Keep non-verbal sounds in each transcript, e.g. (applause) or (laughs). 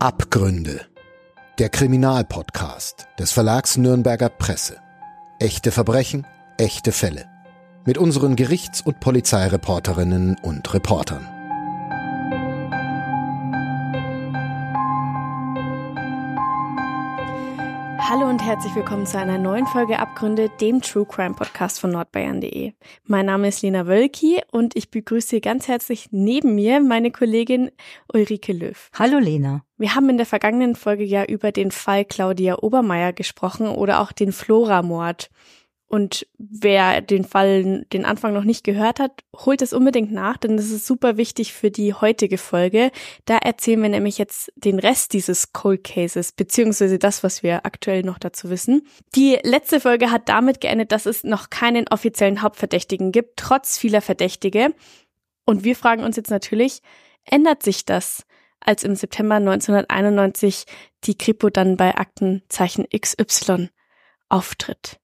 Abgründe. Der Kriminalpodcast des Verlags Nürnberger Presse. Echte Verbrechen, echte Fälle. Mit unseren Gerichts- und Polizeireporterinnen und Reportern. Hallo und herzlich willkommen zu einer neuen Folge Abgründe, dem True Crime Podcast von nordbayern.de. Mein Name ist Lena Wölki und ich begrüße ganz herzlich neben mir meine Kollegin Ulrike Löw. Hallo Lena. Wir haben in der vergangenen Folge ja über den Fall Claudia Obermeier gesprochen oder auch den Flora-Mord. Und wer den Fall, den Anfang noch nicht gehört hat, holt es unbedingt nach, denn das ist super wichtig für die heutige Folge. Da erzählen wir nämlich jetzt den Rest dieses Cold Cases, beziehungsweise das, was wir aktuell noch dazu wissen. Die letzte Folge hat damit geendet, dass es noch keinen offiziellen Hauptverdächtigen gibt, trotz vieler Verdächtige. Und wir fragen uns jetzt natürlich, ändert sich das, als im September 1991 die Kripo dann bei Aktenzeichen XY auftritt?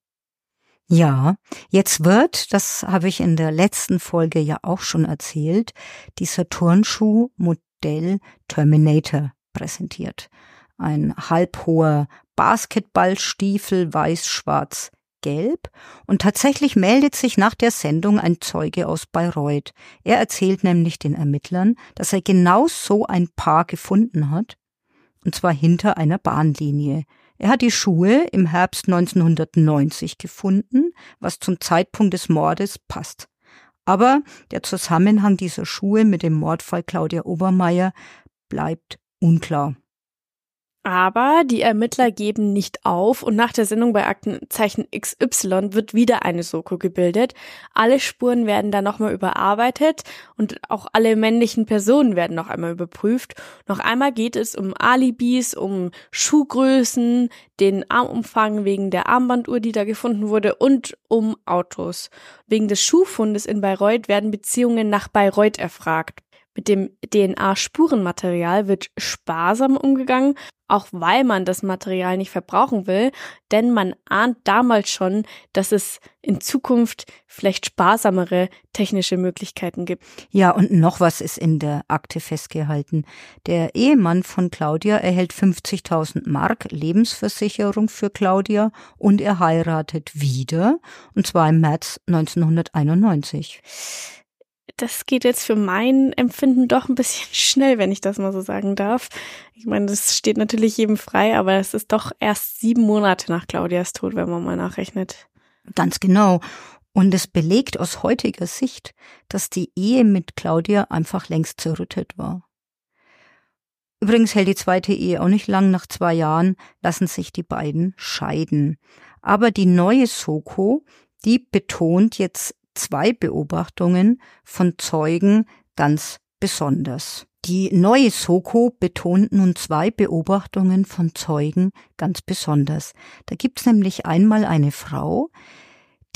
Ja, jetzt wird, das habe ich in der letzten Folge ja auch schon erzählt, dieser Turnschuh Modell Terminator präsentiert. Ein halbhoher Basketballstiefel weiß-schwarz gelb und tatsächlich meldet sich nach der Sendung ein Zeuge aus Bayreuth. Er erzählt nämlich den Ermittlern, dass er genau so ein Paar gefunden hat, und zwar hinter einer Bahnlinie. Er hat die Schuhe im Herbst 1990 gefunden, was zum Zeitpunkt des Mordes passt. Aber der Zusammenhang dieser Schuhe mit dem Mordfall Claudia Obermeier bleibt unklar. Aber die Ermittler geben nicht auf und nach der Sendung bei Aktenzeichen XY wird wieder eine Soko gebildet. Alle Spuren werden dann nochmal überarbeitet und auch alle männlichen Personen werden noch einmal überprüft. Noch einmal geht es um Alibis, um Schuhgrößen, den Armumfang wegen der Armbanduhr, die da gefunden wurde und um Autos. Wegen des Schuhfundes in Bayreuth werden Beziehungen nach Bayreuth erfragt. Mit dem DNA-Spurenmaterial wird sparsam umgegangen, auch weil man das Material nicht verbrauchen will, denn man ahnt damals schon, dass es in Zukunft vielleicht sparsamere technische Möglichkeiten gibt. Ja, und noch was ist in der Akte festgehalten. Der Ehemann von Claudia erhält 50.000 Mark Lebensversicherung für Claudia und er heiratet wieder, und zwar im März 1991 das geht jetzt für mein Empfinden doch ein bisschen (laughs) schnell, wenn ich das mal so sagen darf. Ich meine, das steht natürlich jedem frei, aber es ist doch erst sieben Monate nach Claudias Tod, wenn man mal nachrechnet. Ganz genau. Und es belegt aus heutiger Sicht, dass die Ehe mit Claudia einfach längst zerrüttet war. Übrigens hält die zweite Ehe auch nicht lang. Nach zwei Jahren lassen sich die beiden scheiden. Aber die neue Soko, die betont jetzt zwei Beobachtungen von Zeugen ganz besonders. Die neue Soko betont nun zwei Beobachtungen von Zeugen ganz besonders. Da gibt's nämlich einmal eine Frau,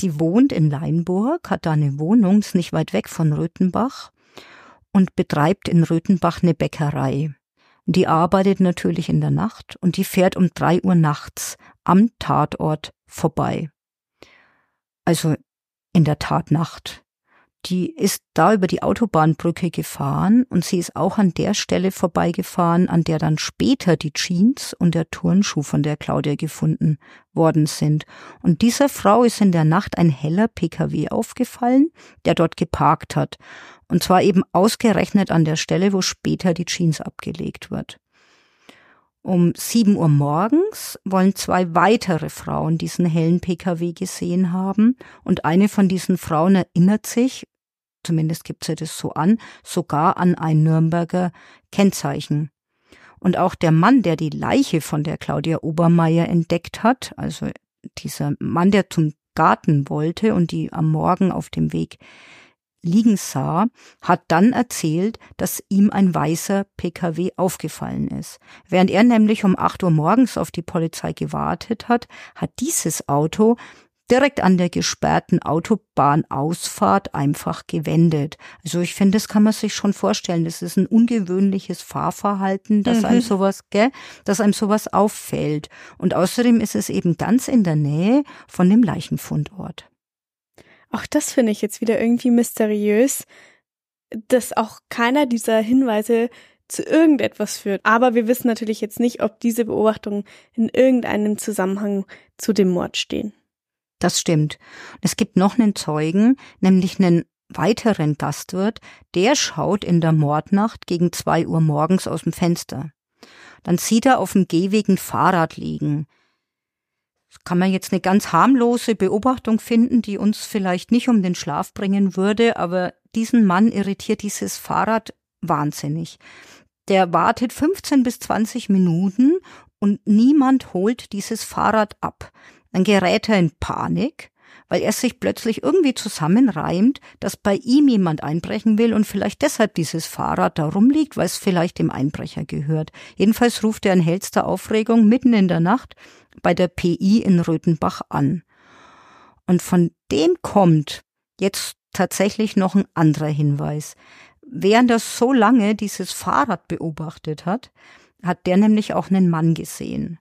die wohnt in Leinburg, hat da eine Wohnung, ist nicht weit weg von Röthenbach und betreibt in Röthenbach eine Bäckerei. Die arbeitet natürlich in der Nacht und die fährt um drei Uhr nachts am Tatort vorbei. Also in der Tat Nacht. Die ist da über die Autobahnbrücke gefahren und sie ist auch an der Stelle vorbeigefahren, an der dann später die Jeans und der Turnschuh von der Claudia gefunden worden sind. Und dieser Frau ist in der Nacht ein heller PKW aufgefallen, der dort geparkt hat. Und zwar eben ausgerechnet an der Stelle, wo später die Jeans abgelegt wird. Um sieben Uhr morgens wollen zwei weitere Frauen diesen hellen Pkw gesehen haben und eine von diesen Frauen erinnert sich, zumindest gibt sie das so an, sogar an ein Nürnberger Kennzeichen. Und auch der Mann, der die Leiche von der Claudia Obermeier entdeckt hat, also dieser Mann, der zum Garten wollte und die am Morgen auf dem Weg liegen sah, hat dann erzählt, dass ihm ein weißer Pkw aufgefallen ist. Während er nämlich um 8 Uhr morgens auf die Polizei gewartet hat, hat dieses Auto direkt an der gesperrten Autobahnausfahrt einfach gewendet. Also ich finde, das kann man sich schon vorstellen. Das ist ein ungewöhnliches Fahrverhalten, dass mhm. einem sowas, gell, dass einem sowas auffällt. Und außerdem ist es eben ganz in der Nähe von dem Leichenfundort. Auch das finde ich jetzt wieder irgendwie mysteriös, dass auch keiner dieser Hinweise zu irgendetwas führt. Aber wir wissen natürlich jetzt nicht, ob diese Beobachtungen in irgendeinem Zusammenhang zu dem Mord stehen. Das stimmt. Es gibt noch einen Zeugen, nämlich einen weiteren Gastwirt, der schaut in der Mordnacht gegen zwei Uhr morgens aus dem Fenster. Dann sieht er auf dem Gehweg ein Fahrrad liegen. Das kann man jetzt eine ganz harmlose Beobachtung finden, die uns vielleicht nicht um den Schlaf bringen würde, aber diesen Mann irritiert dieses Fahrrad wahnsinnig. Der wartet 15 bis 20 Minuten und niemand holt dieses Fahrrad ab. Dann gerät er in Panik, weil er sich plötzlich irgendwie zusammenreimt, dass bei ihm jemand einbrechen will und vielleicht deshalb dieses Fahrrad da rumliegt, weil es vielleicht dem Einbrecher gehört. Jedenfalls ruft er in hellster Aufregung mitten in der Nacht bei der PI in Röthenbach an. Und von dem kommt jetzt tatsächlich noch ein anderer Hinweis. Während er so lange dieses Fahrrad beobachtet hat, hat der nämlich auch einen Mann gesehen.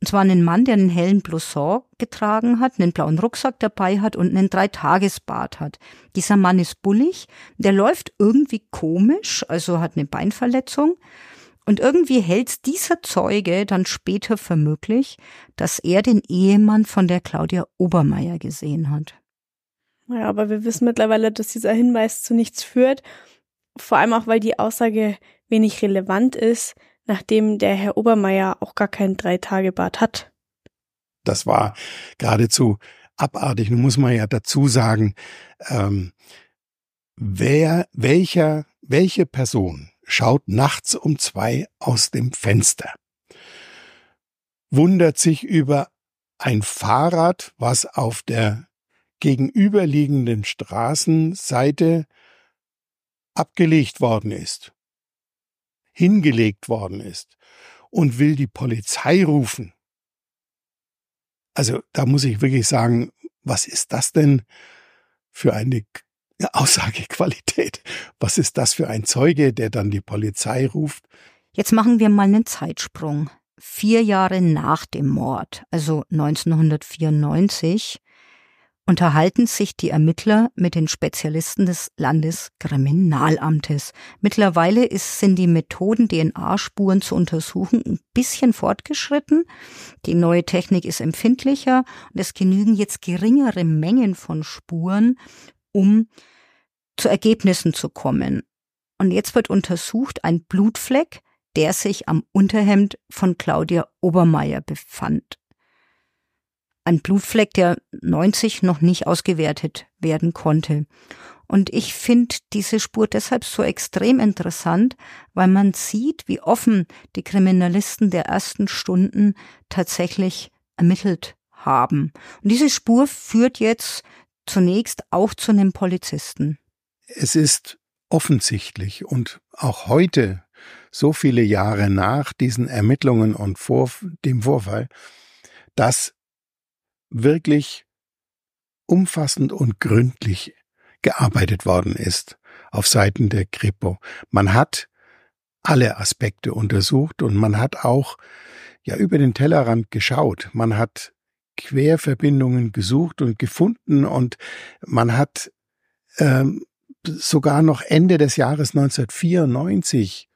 Und zwar einen Mann, der einen hellen Blouson getragen hat, einen blauen Rucksack dabei hat und einen Dreitagesbart hat. Dieser Mann ist bullig, der läuft irgendwie komisch, also hat eine Beinverletzung. Und irgendwie hält dieser Zeuge dann später für möglich, dass er den Ehemann von der Claudia Obermeier gesehen hat. Ja, aber wir wissen mittlerweile, dass dieser Hinweis zu nichts führt. Vor allem auch, weil die Aussage wenig relevant ist, nachdem der Herr Obermeier auch gar kein Drei-Tage-Bad hat. Das war geradezu abartig. Nun muss man ja dazu sagen, ähm, wer, welcher, welche Person schaut nachts um zwei aus dem Fenster, wundert sich über ein Fahrrad, was auf der gegenüberliegenden Straßenseite abgelegt worden ist, hingelegt worden ist und will die Polizei rufen. Also da muss ich wirklich sagen, was ist das denn für eine Aussagequalität? Was ist das für ein Zeuge, der dann die Polizei ruft? Jetzt machen wir mal einen Zeitsprung. Vier Jahre nach dem Mord, also 1994, unterhalten sich die Ermittler mit den Spezialisten des Landeskriminalamtes. Mittlerweile ist, sind die Methoden, DNA-Spuren zu untersuchen, ein bisschen fortgeschritten. Die neue Technik ist empfindlicher und es genügen jetzt geringere Mengen von Spuren, um zu Ergebnissen zu kommen. Und jetzt wird untersucht ein Blutfleck, der sich am Unterhemd von Claudia Obermeier befand ein Blutfleck, der 90 noch nicht ausgewertet werden konnte. Und ich finde diese Spur deshalb so extrem interessant, weil man sieht, wie offen die Kriminalisten der ersten Stunden tatsächlich ermittelt haben. Und diese Spur führt jetzt zunächst auch zu einem Polizisten. Es ist offensichtlich und auch heute, so viele Jahre nach diesen Ermittlungen und vor dem Vorfall, dass wirklich umfassend und gründlich gearbeitet worden ist auf Seiten der Kripo. Man hat alle Aspekte untersucht und man hat auch ja über den Tellerrand geschaut. Man hat Querverbindungen gesucht und gefunden und man hat ähm, sogar noch Ende des Jahres 1994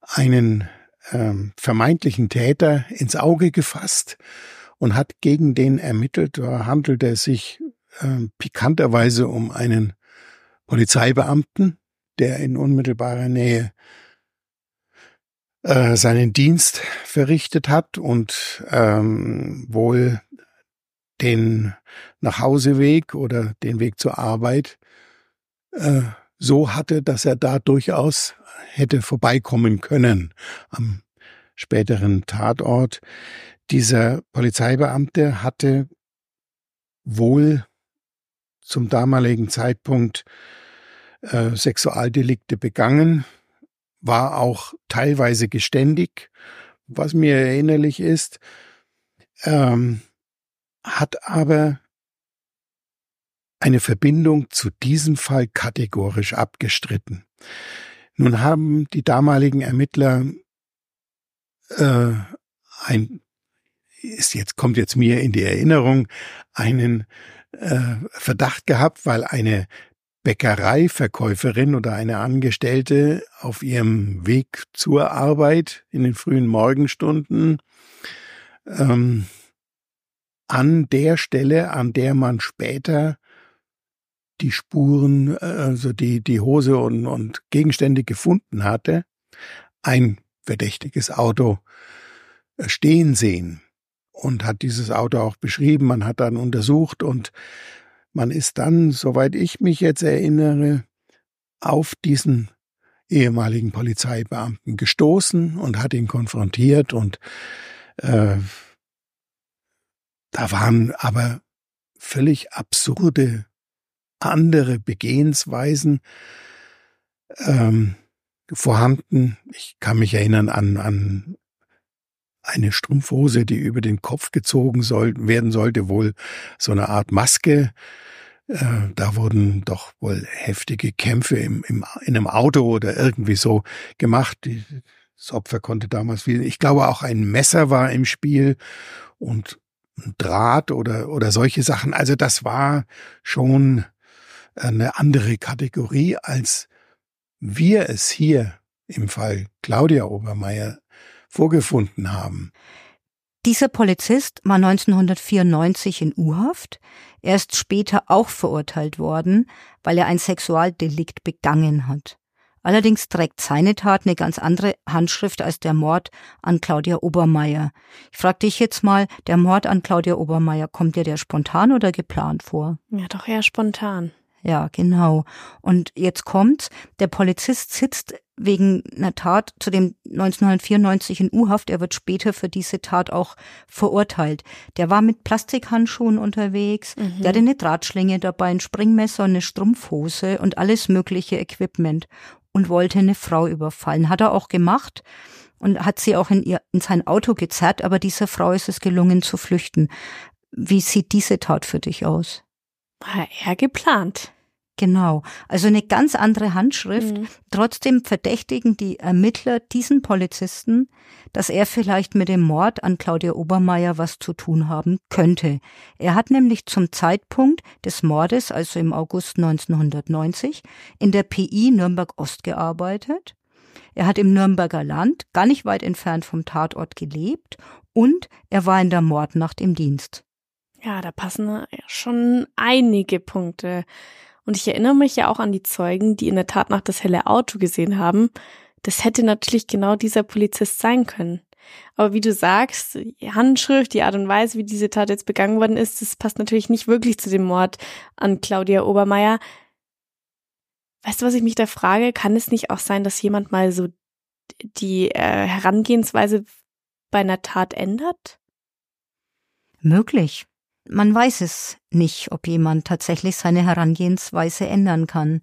einen ähm, vermeintlichen Täter ins Auge gefasst und hat gegen den ermittelt. Da handelte es sich äh, pikanterweise um einen Polizeibeamten, der in unmittelbarer Nähe äh, seinen Dienst verrichtet hat und ähm, wohl den Nachhauseweg oder den Weg zur Arbeit äh, so hatte, dass er da durchaus hätte vorbeikommen können am späteren Tatort. Dieser Polizeibeamte hatte wohl zum damaligen Zeitpunkt äh, Sexualdelikte begangen, war auch teilweise geständig, was mir erinnerlich ist, ähm, hat aber eine Verbindung zu diesem Fall kategorisch abgestritten. Nun haben die damaligen Ermittler äh, ein ist jetzt, kommt jetzt mir in die Erinnerung, einen äh, Verdacht gehabt, weil eine Bäckereiverkäuferin oder eine Angestellte auf ihrem Weg zur Arbeit in den frühen Morgenstunden ähm, an der Stelle, an der man später die Spuren, also die, die Hose und, und Gegenstände gefunden hatte, ein verdächtiges Auto äh, stehen sehen und hat dieses Auto auch beschrieben. Man hat dann untersucht und man ist dann, soweit ich mich jetzt erinnere, auf diesen ehemaligen Polizeibeamten gestoßen und hat ihn konfrontiert und äh, da waren aber völlig absurde andere Begehensweisen ähm, vorhanden. Ich kann mich erinnern an, an eine Strumpfhose, die über den Kopf gezogen soll, werden sollte, wohl so eine Art Maske. Äh, da wurden doch wohl heftige Kämpfe im, im, in einem Auto oder irgendwie so gemacht. Das Opfer konnte damals viel. Ich glaube, auch ein Messer war im Spiel und ein Draht oder, oder solche Sachen. Also das war schon eine andere Kategorie, als wir es hier im Fall Claudia Obermeier vorgefunden haben. Dieser Polizist war 1994 in U-Haft. Er ist später auch verurteilt worden, weil er ein Sexualdelikt begangen hat. Allerdings trägt seine Tat eine ganz andere Handschrift als der Mord an Claudia Obermeier. Ich frage dich jetzt mal, der Mord an Claudia Obermeier, kommt dir der spontan oder geplant vor? Ja, doch eher spontan. Ja, genau. Und jetzt kommt's, der Polizist sitzt wegen einer Tat zu dem 1994 in U-Haft. Er wird später für diese Tat auch verurteilt. Der war mit Plastikhandschuhen unterwegs, mhm. der hatte eine Drahtschlinge dabei, ein Springmesser, eine Strumpfhose und alles mögliche Equipment und wollte eine Frau überfallen. Hat er auch gemacht und hat sie auch in, ihr, in sein Auto gezerrt, aber dieser Frau ist es gelungen zu flüchten. Wie sieht diese Tat für dich aus? War eher geplant. Genau, also eine ganz andere Handschrift. Mhm. Trotzdem verdächtigen die Ermittler diesen Polizisten, dass er vielleicht mit dem Mord an Claudia Obermeier was zu tun haben könnte. Er hat nämlich zum Zeitpunkt des Mordes, also im August 1990, in der PI Nürnberg Ost gearbeitet. Er hat im Nürnberger Land, gar nicht weit entfernt vom Tatort gelebt und er war in der Mordnacht im Dienst. Ja, da passen schon einige Punkte. Und ich erinnere mich ja auch an die Zeugen, die in der Tat nach das helle Auto gesehen haben. Das hätte natürlich genau dieser Polizist sein können. Aber wie du sagst, die Handschrift, die Art und Weise, wie diese Tat jetzt begangen worden ist, das passt natürlich nicht wirklich zu dem Mord an Claudia Obermeier. Weißt du, was ich mich da frage? Kann es nicht auch sein, dass jemand mal so die äh, Herangehensweise bei einer Tat ändert? Möglich. Man weiß es nicht, ob jemand tatsächlich seine Herangehensweise ändern kann.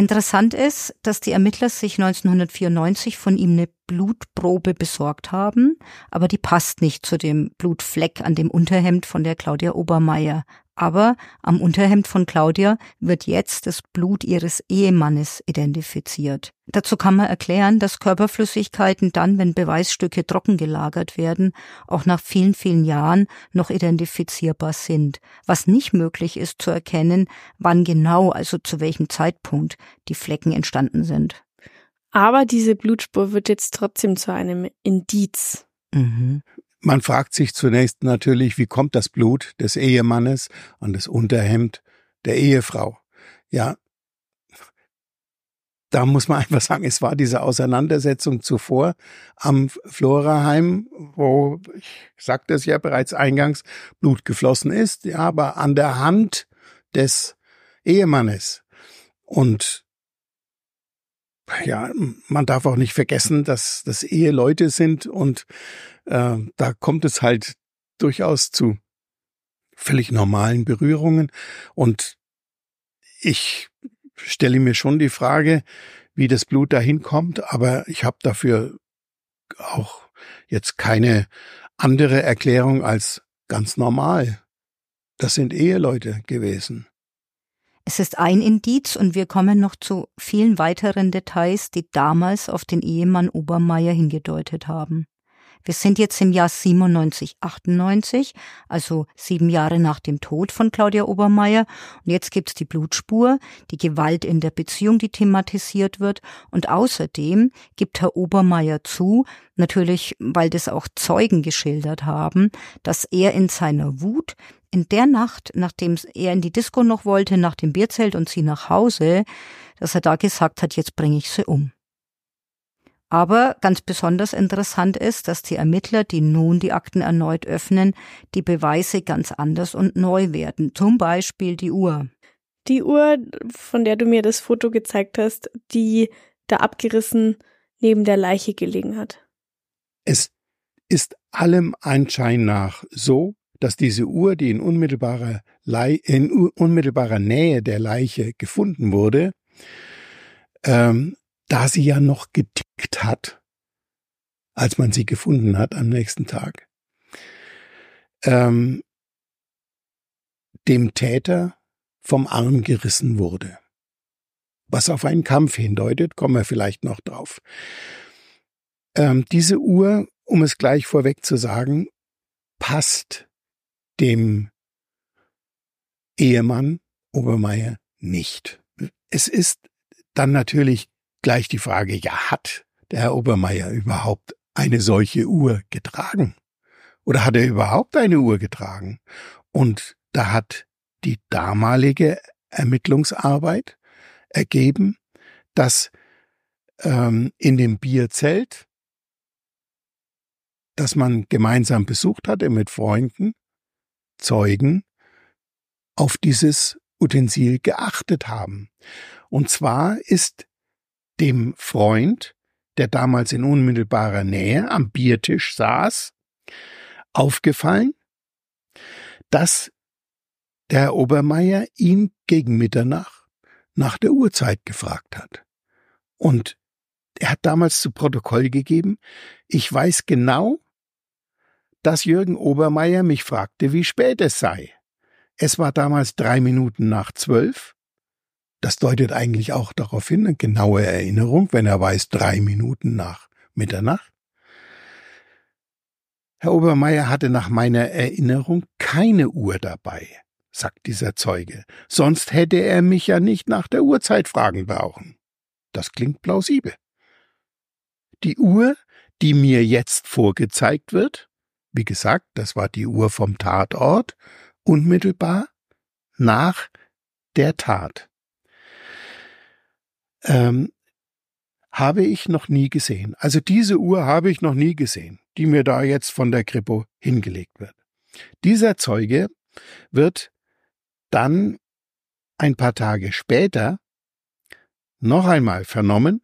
Interessant ist, dass die Ermittler sich 1994 von ihm eine Blutprobe besorgt haben, aber die passt nicht zu dem Blutfleck an dem Unterhemd von der Claudia Obermeier. Aber am Unterhemd von Claudia wird jetzt das Blut ihres Ehemannes identifiziert. Dazu kann man erklären, dass Körperflüssigkeiten dann, wenn Beweisstücke trocken gelagert werden, auch nach vielen, vielen Jahren noch identifizierbar sind. Was nicht möglich ist zu erkennen, wann genau, also zu welchem Zeitpunkt die Flecken entstanden sind. Aber diese Blutspur wird jetzt trotzdem zu einem Indiz. Mhm. Man fragt sich zunächst natürlich, wie kommt das Blut des Ehemannes an das Unterhemd der Ehefrau? Ja, da muss man einfach sagen, es war diese Auseinandersetzung zuvor am Floraheim, wo, ich sagte es ja bereits eingangs, Blut geflossen ist, ja, aber an der Hand des Ehemannes. Und ja, man darf auch nicht vergessen, dass das Eheleute sind und äh, da kommt es halt durchaus zu völlig normalen Berührungen. Und ich stelle mir schon die Frage, wie das Blut dahin kommt, aber ich habe dafür auch jetzt keine andere Erklärung als ganz normal. Das sind Eheleute gewesen. Es ist ein Indiz und wir kommen noch zu vielen weiteren Details, die damals auf den Ehemann Obermeier hingedeutet haben. Wir sind jetzt im Jahr 97, 98, also sieben Jahre nach dem Tod von Claudia Obermeier. Und jetzt gibt's die Blutspur, die Gewalt in der Beziehung, die thematisiert wird. Und außerdem gibt Herr Obermeier zu, natürlich, weil das auch Zeugen geschildert haben, dass er in seiner Wut in der Nacht, nachdem er in die Disco noch wollte, nach dem Bierzelt und sie nach Hause, dass er da gesagt hat, jetzt bringe ich sie um. Aber ganz besonders interessant ist, dass die Ermittler, die nun die Akten erneut öffnen, die Beweise ganz anders und neu werden. Zum Beispiel die Uhr. Die Uhr, von der du mir das Foto gezeigt hast, die da abgerissen neben der Leiche gelegen hat. Es ist allem Anschein nach so, dass diese Uhr, die in unmittelbarer, Le in unmittelbarer Nähe der Leiche gefunden wurde, ähm, da sie ja noch getickt hat, als man sie gefunden hat am nächsten Tag, ähm, dem Täter vom Arm gerissen wurde. Was auf einen Kampf hindeutet, kommen wir vielleicht noch drauf. Ähm, diese Uhr, um es gleich vorweg zu sagen, passt dem Ehemann Obermeier nicht. Es ist dann natürlich gleich die Frage, ja, hat der Herr Obermeier überhaupt eine solche Uhr getragen? Oder hat er überhaupt eine Uhr getragen? Und da hat die damalige Ermittlungsarbeit ergeben, dass ähm, in dem Bierzelt, das man gemeinsam besucht hatte mit Freunden, Zeugen, auf dieses Utensil geachtet haben. Und zwar ist dem Freund, der damals in unmittelbarer Nähe am Biertisch saß, aufgefallen, dass der Herr Obermeier ihn gegen Mitternacht nach der Uhrzeit gefragt hat. Und er hat damals zu Protokoll gegeben, ich weiß genau, dass Jürgen Obermeier mich fragte, wie spät es sei. Es war damals drei Minuten nach zwölf das deutet eigentlich auch darauf hin, eine genaue Erinnerung, wenn er weiß, drei Minuten nach Mitternacht. Herr Obermeier hatte nach meiner Erinnerung keine Uhr dabei, sagt dieser Zeuge, sonst hätte er mich ja nicht nach der Uhrzeit fragen brauchen. Das klingt plausibel. Die Uhr, die mir jetzt vorgezeigt wird, wie gesagt, das war die Uhr vom Tatort, unmittelbar nach der Tat ähm, habe ich noch nie gesehen. Also diese Uhr habe ich noch nie gesehen, die mir da jetzt von der Kripo hingelegt wird. Dieser Zeuge wird dann ein paar Tage später noch einmal vernommen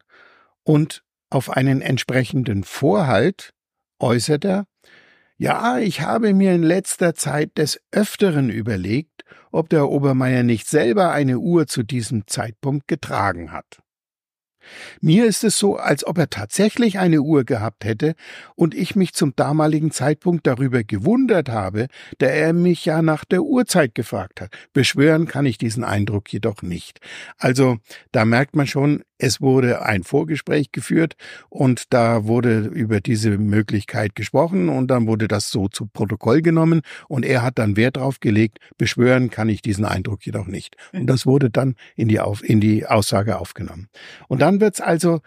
und auf einen entsprechenden Vorhalt äußert er, ja, ich habe mir in letzter Zeit des Öfteren überlegt, ob der Obermeier nicht selber eine Uhr zu diesem Zeitpunkt getragen hat. Mir ist es so, als ob er tatsächlich eine Uhr gehabt hätte und ich mich zum damaligen Zeitpunkt darüber gewundert habe, da er mich ja nach der Uhrzeit gefragt hat. Beschwören kann ich diesen Eindruck jedoch nicht. Also da merkt man schon, es wurde ein Vorgespräch geführt und da wurde über diese Möglichkeit gesprochen und dann wurde das so zu Protokoll genommen und er hat dann Wert darauf gelegt, beschwören kann ich diesen Eindruck jedoch nicht. Und das wurde dann in die, Auf, in die Aussage aufgenommen. Und dann wird's also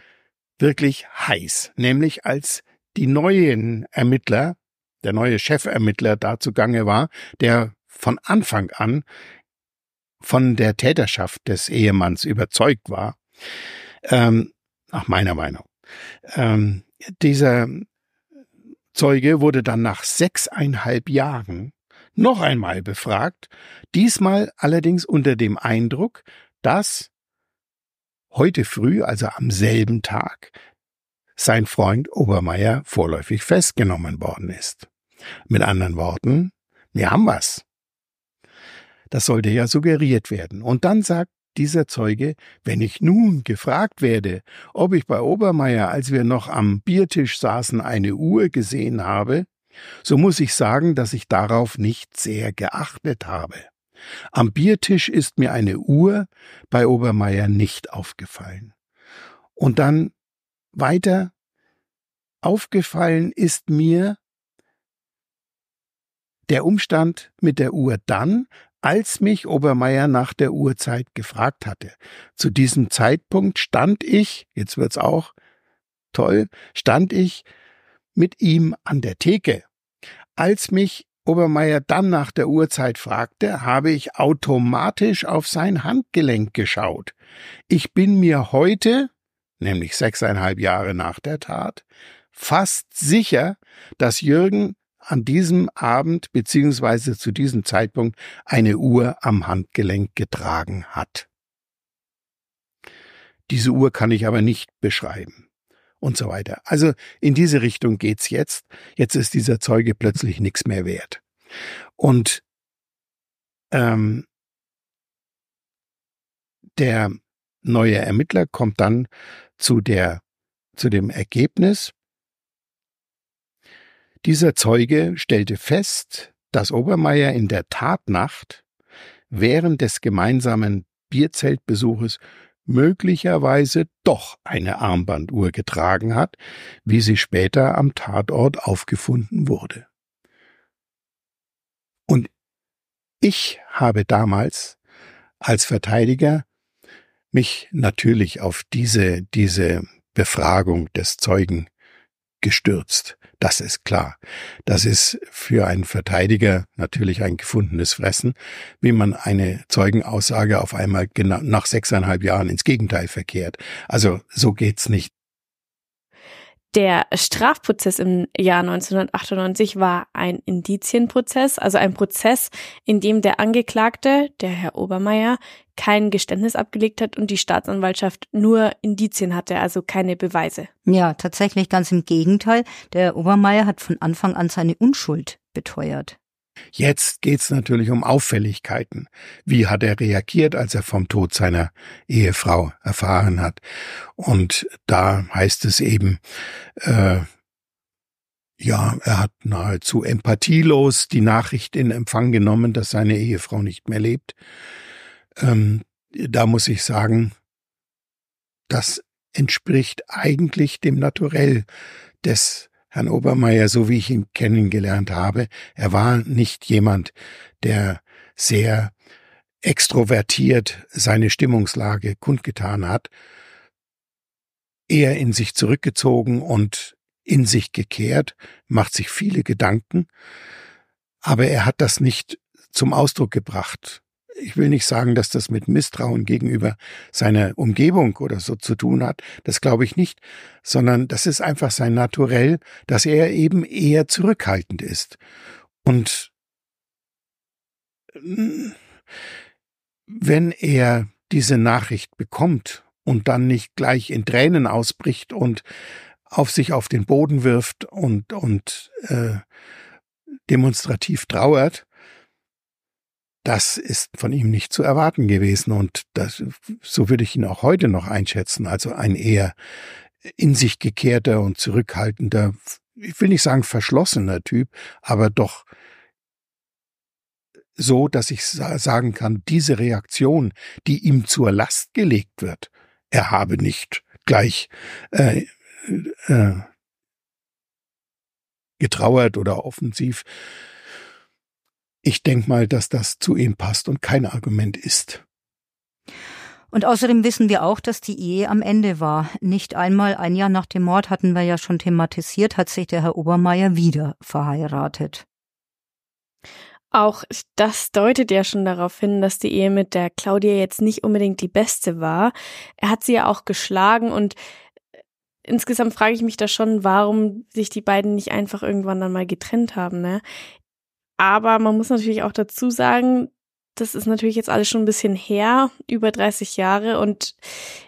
wirklich heiß, nämlich als die neuen Ermittler, der neue Chefermittler da zugange war, der von Anfang an von der Täterschaft des Ehemanns überzeugt war, ähm, nach meiner Meinung. Ähm, dieser Zeuge wurde dann nach sechseinhalb Jahren noch einmal befragt, diesmal allerdings unter dem Eindruck, dass heute früh, also am selben Tag, sein Freund Obermeier vorläufig festgenommen worden ist. Mit anderen Worten, wir haben was. Das sollte ja suggeriert werden. Und dann sagt dieser Zeuge, wenn ich nun gefragt werde, ob ich bei Obermeier, als wir noch am Biertisch saßen, eine Uhr gesehen habe, so muss ich sagen, dass ich darauf nicht sehr geachtet habe. Am Biertisch ist mir eine Uhr bei Obermeier nicht aufgefallen. Und dann weiter aufgefallen ist mir der Umstand mit der Uhr dann, als mich Obermeier nach der Uhrzeit gefragt hatte. Zu diesem Zeitpunkt stand ich, jetzt wird's auch toll, stand ich mit ihm an der Theke. Als mich Obermeier dann nach der Uhrzeit fragte, habe ich automatisch auf sein Handgelenk geschaut. Ich bin mir heute, nämlich sechseinhalb Jahre nach der Tat, fast sicher, dass Jürgen an diesem Abend beziehungsweise zu diesem Zeitpunkt eine Uhr am Handgelenk getragen hat. Diese Uhr kann ich aber nicht beschreiben und so weiter. Also in diese Richtung geht's jetzt. Jetzt ist dieser Zeuge plötzlich nichts mehr wert. Und ähm, der neue Ermittler kommt dann zu der zu dem Ergebnis, dieser Zeuge stellte fest, dass Obermeier in der Tatnacht während des gemeinsamen Bierzeltbesuches möglicherweise doch eine Armbanduhr getragen hat, wie sie später am Tatort aufgefunden wurde. Und ich habe damals als Verteidiger mich natürlich auf diese, diese Befragung des Zeugen gestürzt. Das ist klar. Das ist für einen Verteidiger natürlich ein gefundenes Fressen, wie man eine Zeugenaussage auf einmal genau nach sechseinhalb Jahren ins Gegenteil verkehrt. Also so geht's nicht. Der Strafprozess im Jahr 1998 war ein Indizienprozess, also ein Prozess, in dem der Angeklagte, der Herr Obermeier, kein Geständnis abgelegt hat und die Staatsanwaltschaft nur Indizien hatte, also keine Beweise. Ja, tatsächlich ganz im Gegenteil. Der Obermeier hat von Anfang an seine Unschuld beteuert. Jetzt geht's natürlich um Auffälligkeiten. Wie hat er reagiert, als er vom Tod seiner Ehefrau erfahren hat? Und da heißt es eben, äh, ja, er hat nahezu empathielos die Nachricht in Empfang genommen, dass seine Ehefrau nicht mehr lebt. Ähm, da muss ich sagen, das entspricht eigentlich dem Naturell des Herrn Obermeier, so wie ich ihn kennengelernt habe. Er war nicht jemand, der sehr extrovertiert seine Stimmungslage kundgetan hat, eher in sich zurückgezogen und in sich gekehrt, macht sich viele Gedanken, aber er hat das nicht zum Ausdruck gebracht ich will nicht sagen, dass das mit Misstrauen gegenüber seiner Umgebung oder so zu tun hat. Das glaube ich nicht, sondern das ist einfach sein Naturell, dass er eben eher zurückhaltend ist. Und mm, wenn er diese Nachricht bekommt und dann nicht gleich in Tränen ausbricht und auf sich auf den Boden wirft und, und äh, demonstrativ trauert, das ist von ihm nicht zu erwarten gewesen und das, so würde ich ihn auch heute noch einschätzen. Also ein eher in sich gekehrter und zurückhaltender, ich will nicht sagen verschlossener Typ, aber doch so, dass ich sagen kann, diese Reaktion, die ihm zur Last gelegt wird, er habe nicht gleich äh, äh, getrauert oder offensiv ich denke mal, dass das zu ihm passt und kein Argument ist. Und außerdem wissen wir auch, dass die Ehe am Ende war. Nicht einmal ein Jahr nach dem Mord hatten wir ja schon thematisiert, hat sich der Herr Obermeier wieder verheiratet. Auch das deutet ja schon darauf hin, dass die Ehe mit der Claudia jetzt nicht unbedingt die beste war. Er hat sie ja auch geschlagen und insgesamt frage ich mich da schon, warum sich die beiden nicht einfach irgendwann dann mal getrennt haben. Ne? Aber man muss natürlich auch dazu sagen, das ist natürlich jetzt alles schon ein bisschen her, über 30 Jahre und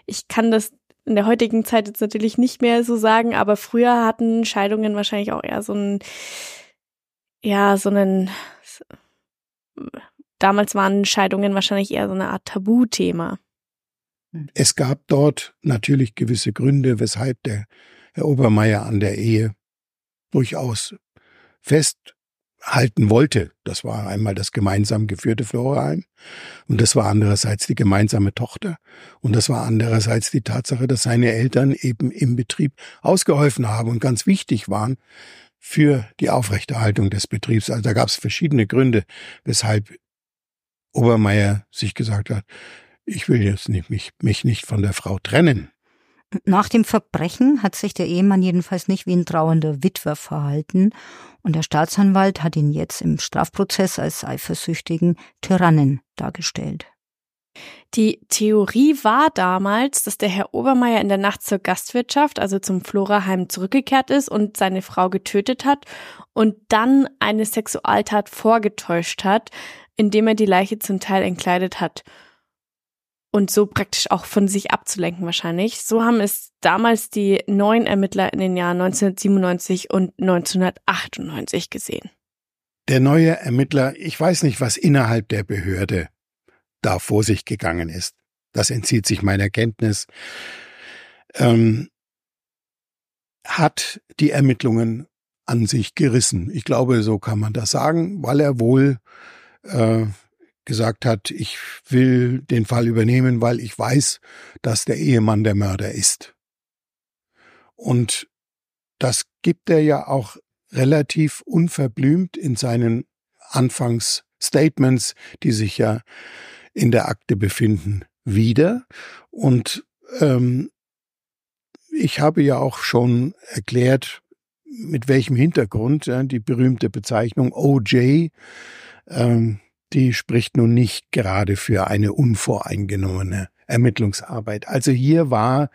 ich kann das in der heutigen Zeit jetzt natürlich nicht mehr so sagen, aber früher hatten Scheidungen wahrscheinlich auch eher so ein, ja, so einen, damals waren Scheidungen wahrscheinlich eher so eine Art Tabuthema. Es gab dort natürlich gewisse Gründe, weshalb der Herr Obermeier an der Ehe durchaus fest halten wollte. Das war einmal das gemeinsam geführte Floraheim und das war andererseits die gemeinsame Tochter und das war andererseits die Tatsache, dass seine Eltern eben im Betrieb ausgeholfen haben und ganz wichtig waren für die Aufrechterhaltung des Betriebs. Also da gab es verschiedene Gründe, weshalb Obermeier sich gesagt hat, ich will jetzt nicht, mich, mich nicht von der Frau trennen. Nach dem Verbrechen hat sich der Ehemann jedenfalls nicht wie ein trauernder Witwer verhalten und der Staatsanwalt hat ihn jetzt im Strafprozess als eifersüchtigen Tyrannen dargestellt. Die Theorie war damals, dass der Herr Obermeier in der Nacht zur Gastwirtschaft, also zum Floraheim, zurückgekehrt ist und seine Frau getötet hat und dann eine Sexualtat vorgetäuscht hat, indem er die Leiche zum Teil entkleidet hat und so praktisch auch von sich abzulenken wahrscheinlich. So haben es damals die neuen Ermittler in den Jahren 1997 und 1998 gesehen. Der neue Ermittler, ich weiß nicht, was innerhalb der Behörde da vor sich gegangen ist. Das entzieht sich meiner Kenntnis. Ähm, hat die Ermittlungen an sich gerissen. Ich glaube, so kann man das sagen, weil er wohl äh, gesagt hat, ich will den Fall übernehmen, weil ich weiß, dass der Ehemann der Mörder ist. Und das gibt er ja auch relativ unverblümt in seinen Anfangsstatements, die sich ja in der Akte befinden, wieder. Und ähm, ich habe ja auch schon erklärt, mit welchem Hintergrund ja, die berühmte Bezeichnung OJ ähm, die spricht nun nicht gerade für eine unvoreingenommene Ermittlungsarbeit. Also hier war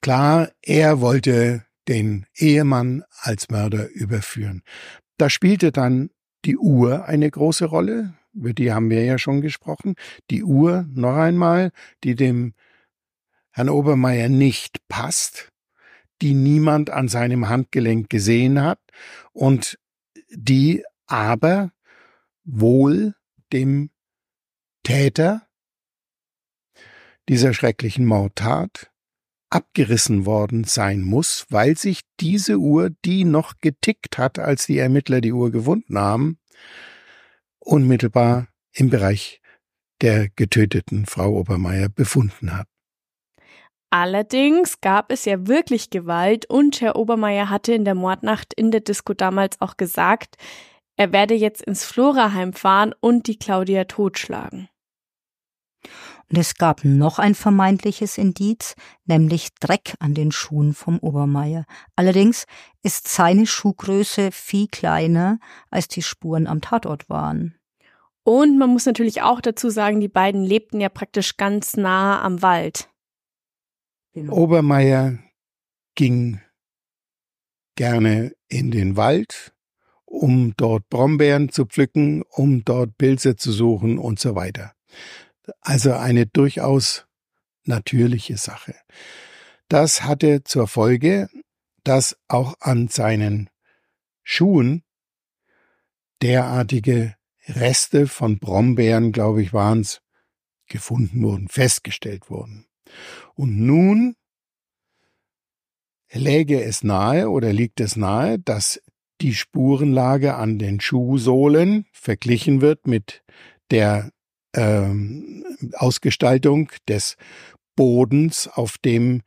klar, er wollte den Ehemann als Mörder überführen. Da spielte dann die Uhr eine große Rolle, über die haben wir ja schon gesprochen. Die Uhr, noch einmal, die dem Herrn Obermeier nicht passt, die niemand an seinem Handgelenk gesehen hat und die aber wohl dem Täter dieser schrecklichen Mordtat abgerissen worden sein muss, weil sich diese Uhr, die noch getickt hat, als die Ermittler die Uhr gefunden haben, unmittelbar im Bereich der getöteten Frau Obermeier befunden hat. Allerdings gab es ja wirklich Gewalt und Herr Obermeier hatte in der Mordnacht in der Disco damals auch gesagt, er werde jetzt ins Floraheim fahren und die Claudia totschlagen. Und es gab noch ein vermeintliches Indiz, nämlich Dreck an den Schuhen vom Obermeier. Allerdings ist seine Schuhgröße viel kleiner, als die Spuren am Tatort waren. Und man muss natürlich auch dazu sagen, die beiden lebten ja praktisch ganz nah am Wald. Genau. Obermeier ging gerne in den Wald, um dort Brombeeren zu pflücken, um dort Pilze zu suchen und so weiter. Also eine durchaus natürliche Sache. Das hatte zur Folge, dass auch an seinen Schuhen derartige Reste von Brombeeren, glaube ich, waren es, gefunden wurden, festgestellt wurden. Und nun läge es nahe oder liegt es nahe, dass die Spurenlage an den Schuhsohlen verglichen wird mit der ähm, Ausgestaltung des Bodens, auf dem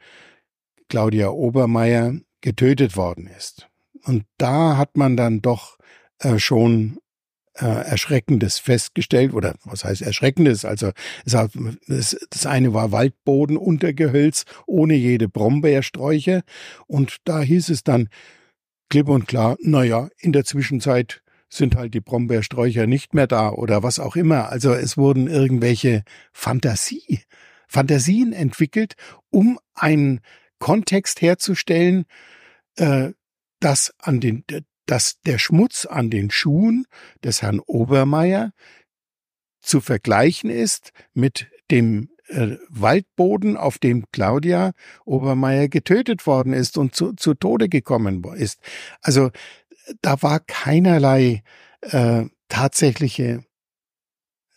Claudia Obermeier getötet worden ist. Und da hat man dann doch äh, schon äh, Erschreckendes festgestellt, oder was heißt Erschreckendes? Also es das, das eine war Waldboden unter Gehölz, ohne jede Brombeersträuche. Und da hieß es dann, klipp und klar, naja, in der Zwischenzeit sind halt die Brombeersträucher nicht mehr da oder was auch immer. Also es wurden irgendwelche Fantasie, Fantasien entwickelt, um einen Kontext herzustellen, äh, dass an den, dass der Schmutz an den Schuhen des Herrn Obermeier zu vergleichen ist mit dem äh, Waldboden, auf dem Claudia Obermeier getötet worden ist und zu, zu Tode gekommen ist. Also da war keinerlei äh, tatsächliche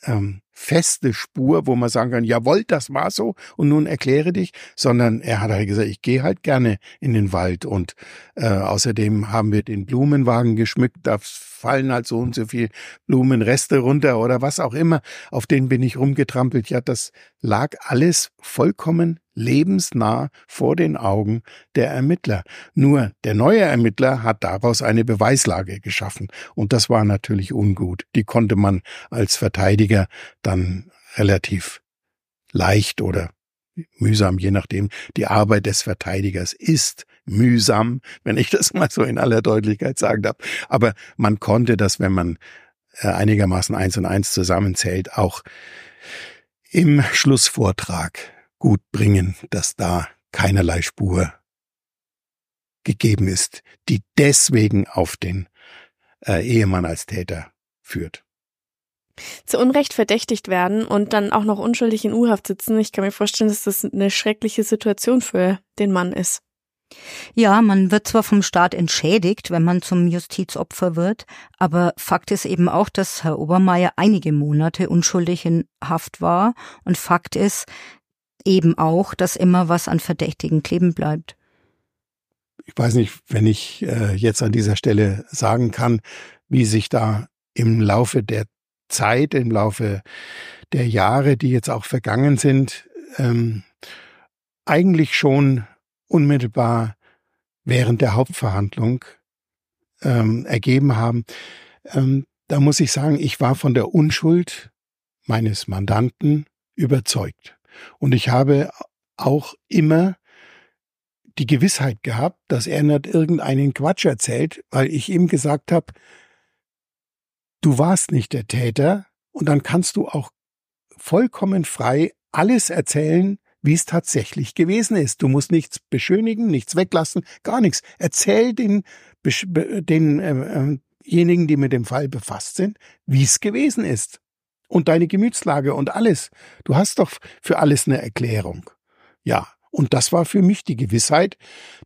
ähm, feste Spur, wo man sagen kann, jawohl, das war so und nun erkläre dich, sondern er hat halt gesagt, ich gehe halt gerne in den Wald und äh, außerdem haben wir den Blumenwagen geschmückt, da fallen halt so und so viel Blumenreste runter oder was auch immer, auf den bin ich rumgetrampelt. Ja, das lag alles vollkommen lebensnah vor den Augen der Ermittler. Nur der neue Ermittler hat daraus eine Beweislage geschaffen und das war natürlich ungut. Die konnte man als Verteidiger dann relativ leicht oder mühsam, je nachdem. Die Arbeit des Verteidigers ist mühsam, wenn ich das mal so in aller Deutlichkeit sagen darf. Aber man konnte das, wenn man äh, einigermaßen eins und eins zusammenzählt, auch im Schlussvortrag gut bringen, dass da keinerlei Spur gegeben ist, die deswegen auf den äh, Ehemann als Täter führt zu Unrecht verdächtigt werden und dann auch noch unschuldig in U-Haft sitzen. Ich kann mir vorstellen, dass das eine schreckliche Situation für den Mann ist. Ja, man wird zwar vom Staat entschädigt, wenn man zum Justizopfer wird, aber Fakt ist eben auch, dass Herr Obermeier einige Monate unschuldig in Haft war und Fakt ist eben auch, dass immer was an Verdächtigen kleben bleibt. Ich weiß nicht, wenn ich äh, jetzt an dieser Stelle sagen kann, wie sich da im Laufe der Zeit, im Laufe der Jahre, die jetzt auch vergangen sind, ähm, eigentlich schon unmittelbar während der Hauptverhandlung ähm, ergeben haben. Ähm, da muss ich sagen, ich war von der Unschuld meines Mandanten überzeugt. Und ich habe auch immer die Gewissheit gehabt, dass er nicht irgendeinen Quatsch erzählt, weil ich ihm gesagt habe, du warst nicht der Täter und dann kannst du auch vollkommen frei alles erzählen, wie es tatsächlich gewesen ist. Du musst nichts beschönigen, nichts weglassen, gar nichts. Erzähl den, den äh, äh, die mit dem Fall befasst sind, wie es gewesen ist. Und deine Gemütslage und alles. Du hast doch für alles eine Erklärung. Ja, und das war für mich die Gewissheit,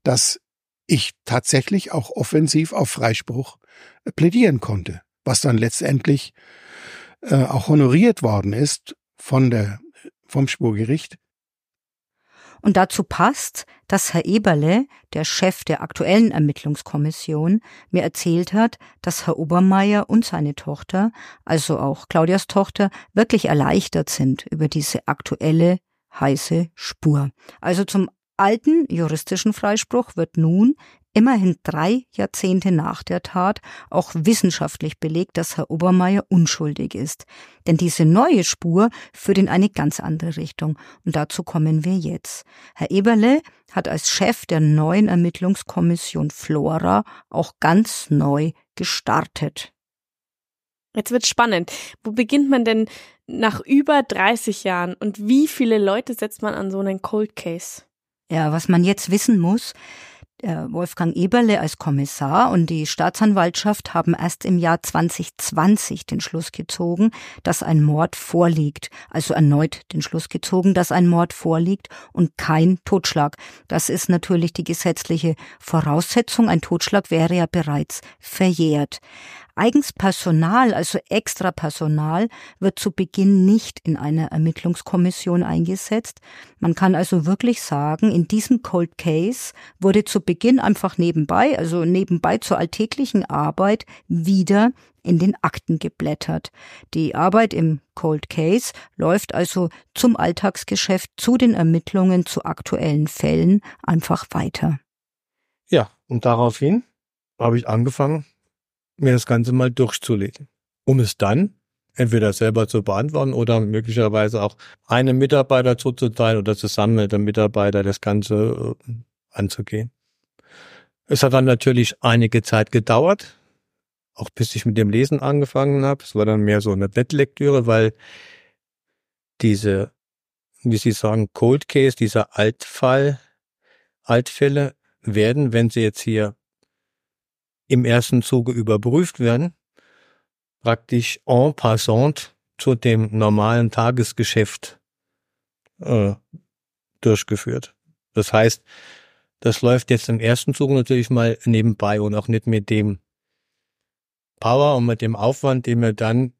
dass ich tatsächlich auch offensiv auf Freispruch äh, plädieren konnte was dann letztendlich äh, auch honoriert worden ist von der, vom Spurgericht. Und dazu passt, dass Herr Eberle, der Chef der aktuellen Ermittlungskommission, mir erzählt hat, dass Herr Obermeier und seine Tochter, also auch Claudias Tochter, wirklich erleichtert sind über diese aktuelle heiße Spur. Also zum alten juristischen Freispruch wird nun immerhin drei Jahrzehnte nach der Tat auch wissenschaftlich belegt, dass Herr Obermeier unschuldig ist. Denn diese neue Spur führt in eine ganz andere Richtung. Und dazu kommen wir jetzt. Herr Eberle hat als Chef der neuen Ermittlungskommission Flora auch ganz neu gestartet. Jetzt wird spannend. Wo beginnt man denn nach über 30 Jahren und wie viele Leute setzt man an so einen Cold Case? Ja, was man jetzt wissen muss, Wolfgang Eberle als Kommissar und die Staatsanwaltschaft haben erst im Jahr 2020 den Schluss gezogen, dass ein Mord vorliegt, also erneut den Schluss gezogen, dass ein Mord vorliegt und kein Totschlag. Das ist natürlich die gesetzliche Voraussetzung. Ein Totschlag wäre ja bereits verjährt. Eigens Personal, also extra Personal, wird zu Beginn nicht in einer Ermittlungskommission eingesetzt. Man kann also wirklich sagen, in diesem Cold Case wurde zu Beginn einfach nebenbei, also nebenbei zur alltäglichen Arbeit, wieder in den Akten geblättert. Die Arbeit im Cold Case läuft also zum Alltagsgeschäft, zu den Ermittlungen, zu aktuellen Fällen einfach weiter. Ja, und daraufhin habe ich angefangen, mir das Ganze mal durchzulegen, um es dann entweder selber zu beantworten oder möglicherweise auch einem Mitarbeiter zuzuteilen oder zusammen mit dem Mitarbeiter das Ganze äh, anzugehen. Es hat dann natürlich einige Zeit gedauert, auch bis ich mit dem Lesen angefangen habe. Es war dann mehr so eine Bettlektüre, weil diese, wie Sie sagen, Cold Case, dieser Altfall, Altfälle werden, wenn sie jetzt hier im ersten Zuge überprüft werden, praktisch en passant zu dem normalen Tagesgeschäft äh, durchgeführt. Das heißt, das läuft jetzt im ersten Zug natürlich mal nebenbei und auch nicht mit dem Power und mit dem Aufwand, den wir dann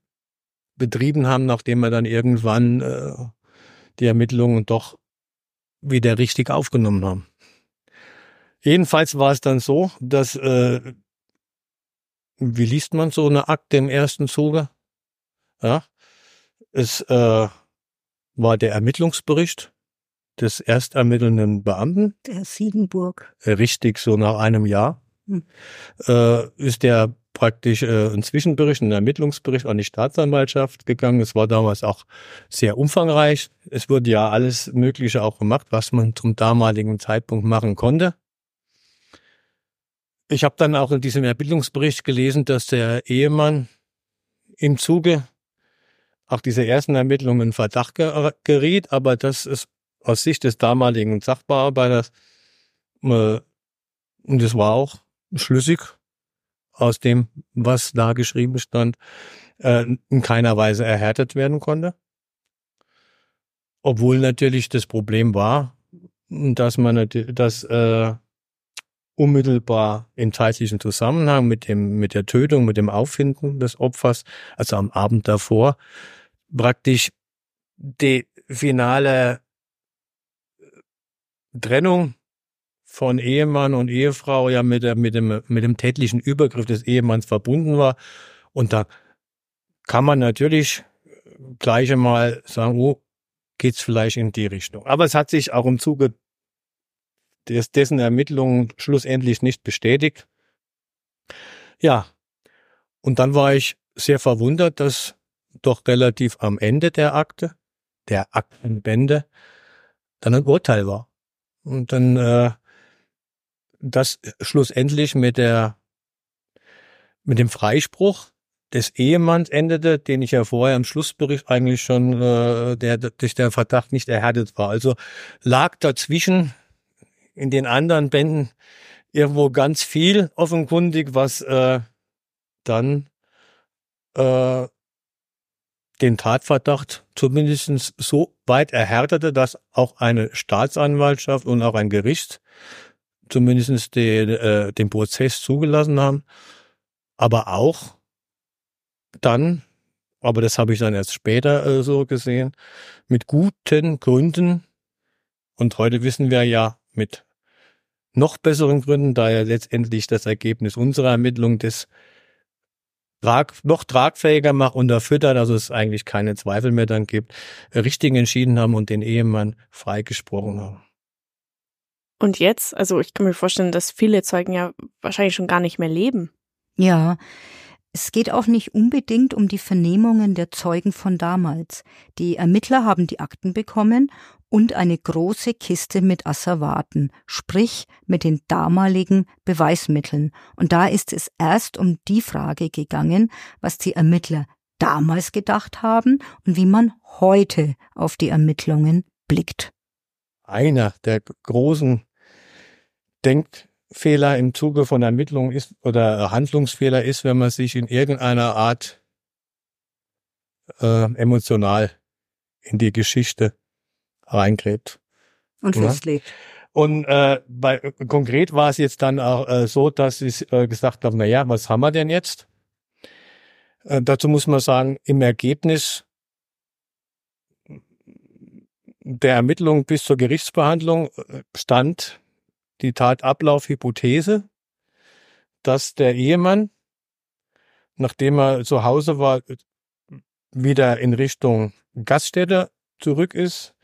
betrieben haben, nachdem wir dann irgendwann äh, die Ermittlungen doch wieder richtig aufgenommen haben. Jedenfalls war es dann so, dass, äh, wie liest man so eine Akte im ersten Zuge? Ja, es äh, war der Ermittlungsbericht des erstermittelnden Beamten. Der Siedenburg. Richtig, so nach einem Jahr hm. äh, ist der praktisch äh, ein Zwischenbericht, ein Ermittlungsbericht an die Staatsanwaltschaft gegangen. Es war damals auch sehr umfangreich. Es wurde ja alles Mögliche auch gemacht, was man zum damaligen Zeitpunkt machen konnte. Ich habe dann auch in diesem Ermittlungsbericht gelesen, dass der Ehemann im Zuge auch dieser ersten Ermittlungen in Verdacht geriet, aber das ist aus Sicht des damaligen Sachbearbeiters, äh, und das war auch schlüssig aus dem, was da geschrieben stand, äh, in keiner Weise erhärtet werden konnte. Obwohl natürlich das Problem war, dass man, dass äh, unmittelbar in zeitlichen Zusammenhang mit dem, mit der Tötung, mit dem Auffinden des Opfers, also am Abend davor, praktisch die finale Trennung von Ehemann und Ehefrau ja mit, der, mit, dem, mit dem tätlichen Übergriff des Ehemanns verbunden war. Und da kann man natürlich gleich einmal sagen, oh, geht's vielleicht in die Richtung. Aber es hat sich auch im Zuge des, dessen Ermittlungen schlussendlich nicht bestätigt. Ja, und dann war ich sehr verwundert, dass doch relativ am Ende der Akte, der Aktenbände, dann ein Urteil war. Und dann äh, das schlussendlich mit der mit dem Freispruch des Ehemanns endete, den ich ja vorher im Schlussbericht eigentlich schon, äh, der durch der Verdacht nicht erhärtet war. Also lag dazwischen in den anderen Bänden irgendwo ganz viel offenkundig, was äh, dann äh, den Tatverdacht zumindest so weit erhärtete, dass auch eine Staatsanwaltschaft und auch ein Gericht zumindest den, äh, den Prozess zugelassen haben, aber auch dann, aber das habe ich dann erst später äh, so gesehen, mit guten Gründen. Und heute wissen wir ja mit noch besseren Gründen, da ja letztendlich das Ergebnis unserer Ermittlung des trag, noch tragfähiger macht und erfüttert, also es eigentlich keine Zweifel mehr dann gibt, richtig entschieden haben und den Ehemann freigesprochen haben. Und jetzt, also ich kann mir vorstellen, dass viele Zeugen ja wahrscheinlich schon gar nicht mehr leben. Ja, es geht auch nicht unbedingt um die Vernehmungen der Zeugen von damals. Die Ermittler haben die Akten bekommen und eine große Kiste mit Asservaten, sprich mit den damaligen Beweismitteln. Und da ist es erst um die Frage gegangen, was die Ermittler damals gedacht haben und wie man heute auf die Ermittlungen blickt. Einer der großen Denkfehler im Zuge von Ermittlungen ist oder Handlungsfehler ist, wenn man sich in irgendeiner Art äh, emotional in die Geschichte reingräbt. Und festlegt. Ja. Und äh, bei, konkret war es jetzt dann auch äh, so, dass sie äh, gesagt haben, na ja, was haben wir denn jetzt? Äh, dazu muss man sagen, im Ergebnis der Ermittlung bis zur Gerichtsbehandlung äh, stand die Tatablaufhypothese, dass der Ehemann, nachdem er zu Hause war, wieder in Richtung Gaststätte zurück ist,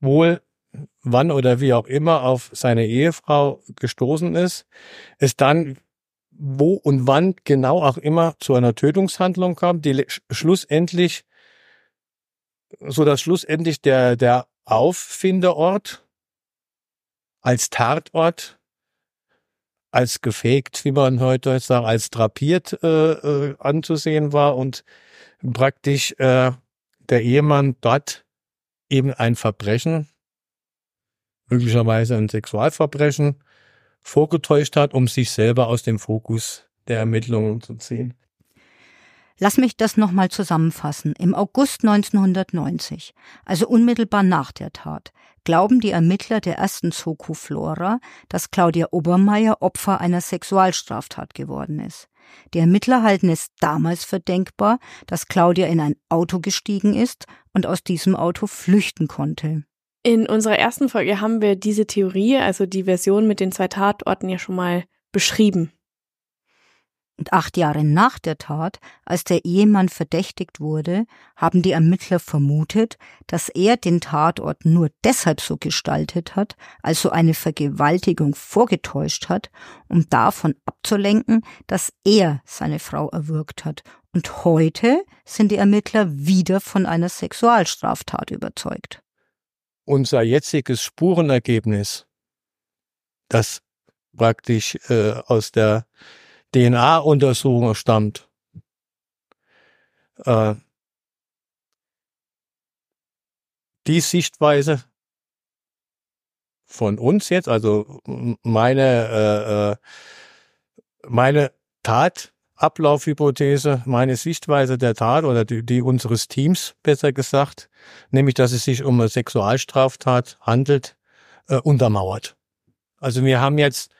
wohl wann oder wie auch immer auf seine Ehefrau gestoßen ist, es dann wo und wann genau auch immer zu einer Tötungshandlung kam, die schlussendlich, so dass schlussendlich der, der Auffinderort als Tatort, als gefegt, wie man heute sagt, als drapiert äh, äh, anzusehen war und praktisch äh, der Ehemann dort eben ein Verbrechen, möglicherweise ein Sexualverbrechen, vorgetäuscht hat, um sich selber aus dem Fokus der Ermittlungen zu ziehen. Lass mich das nochmal zusammenfassen. Im August 1990, also unmittelbar nach der Tat, glauben die Ermittler der ersten Soko Flora, dass Claudia Obermeier Opfer einer Sexualstraftat geworden ist. Die Ermittler halten es damals für denkbar, dass Claudia in ein Auto gestiegen ist und aus diesem Auto flüchten konnte. In unserer ersten Folge haben wir diese Theorie, also die Version mit den zwei Tatorten ja schon mal beschrieben. Und acht Jahre nach der Tat, als der Ehemann verdächtigt wurde, haben die Ermittler vermutet, dass er den Tatort nur deshalb so gestaltet hat, also eine Vergewaltigung vorgetäuscht hat, um davon abzulenken, dass er seine Frau erwürgt hat. Und heute sind die Ermittler wieder von einer Sexualstraftat überzeugt. Unser jetziges Spurenergebnis, das praktisch äh, aus der DNA-Untersuchung stammt. Äh, die Sichtweise von uns jetzt, also meine, äh, äh, meine Tatablaufhypothese, meine Sichtweise der Tat oder die, die unseres Teams besser gesagt, nämlich dass es sich um eine Sexualstraftat handelt, äh, untermauert. Also wir haben jetzt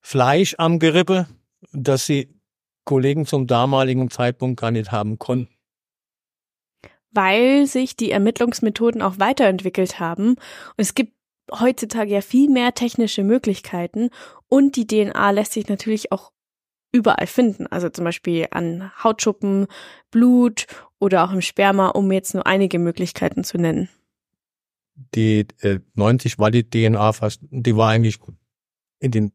Fleisch am Gerippe, das sie Kollegen zum damaligen Zeitpunkt gar nicht haben konnten. Weil sich die Ermittlungsmethoden auch weiterentwickelt haben und es gibt heutzutage ja viel mehr technische Möglichkeiten und die DNA lässt sich natürlich auch überall finden, also zum Beispiel an Hautschuppen, Blut oder auch im Sperma, um jetzt nur einige Möglichkeiten zu nennen. Die äh, 90 war die DNA fast, die war eigentlich in den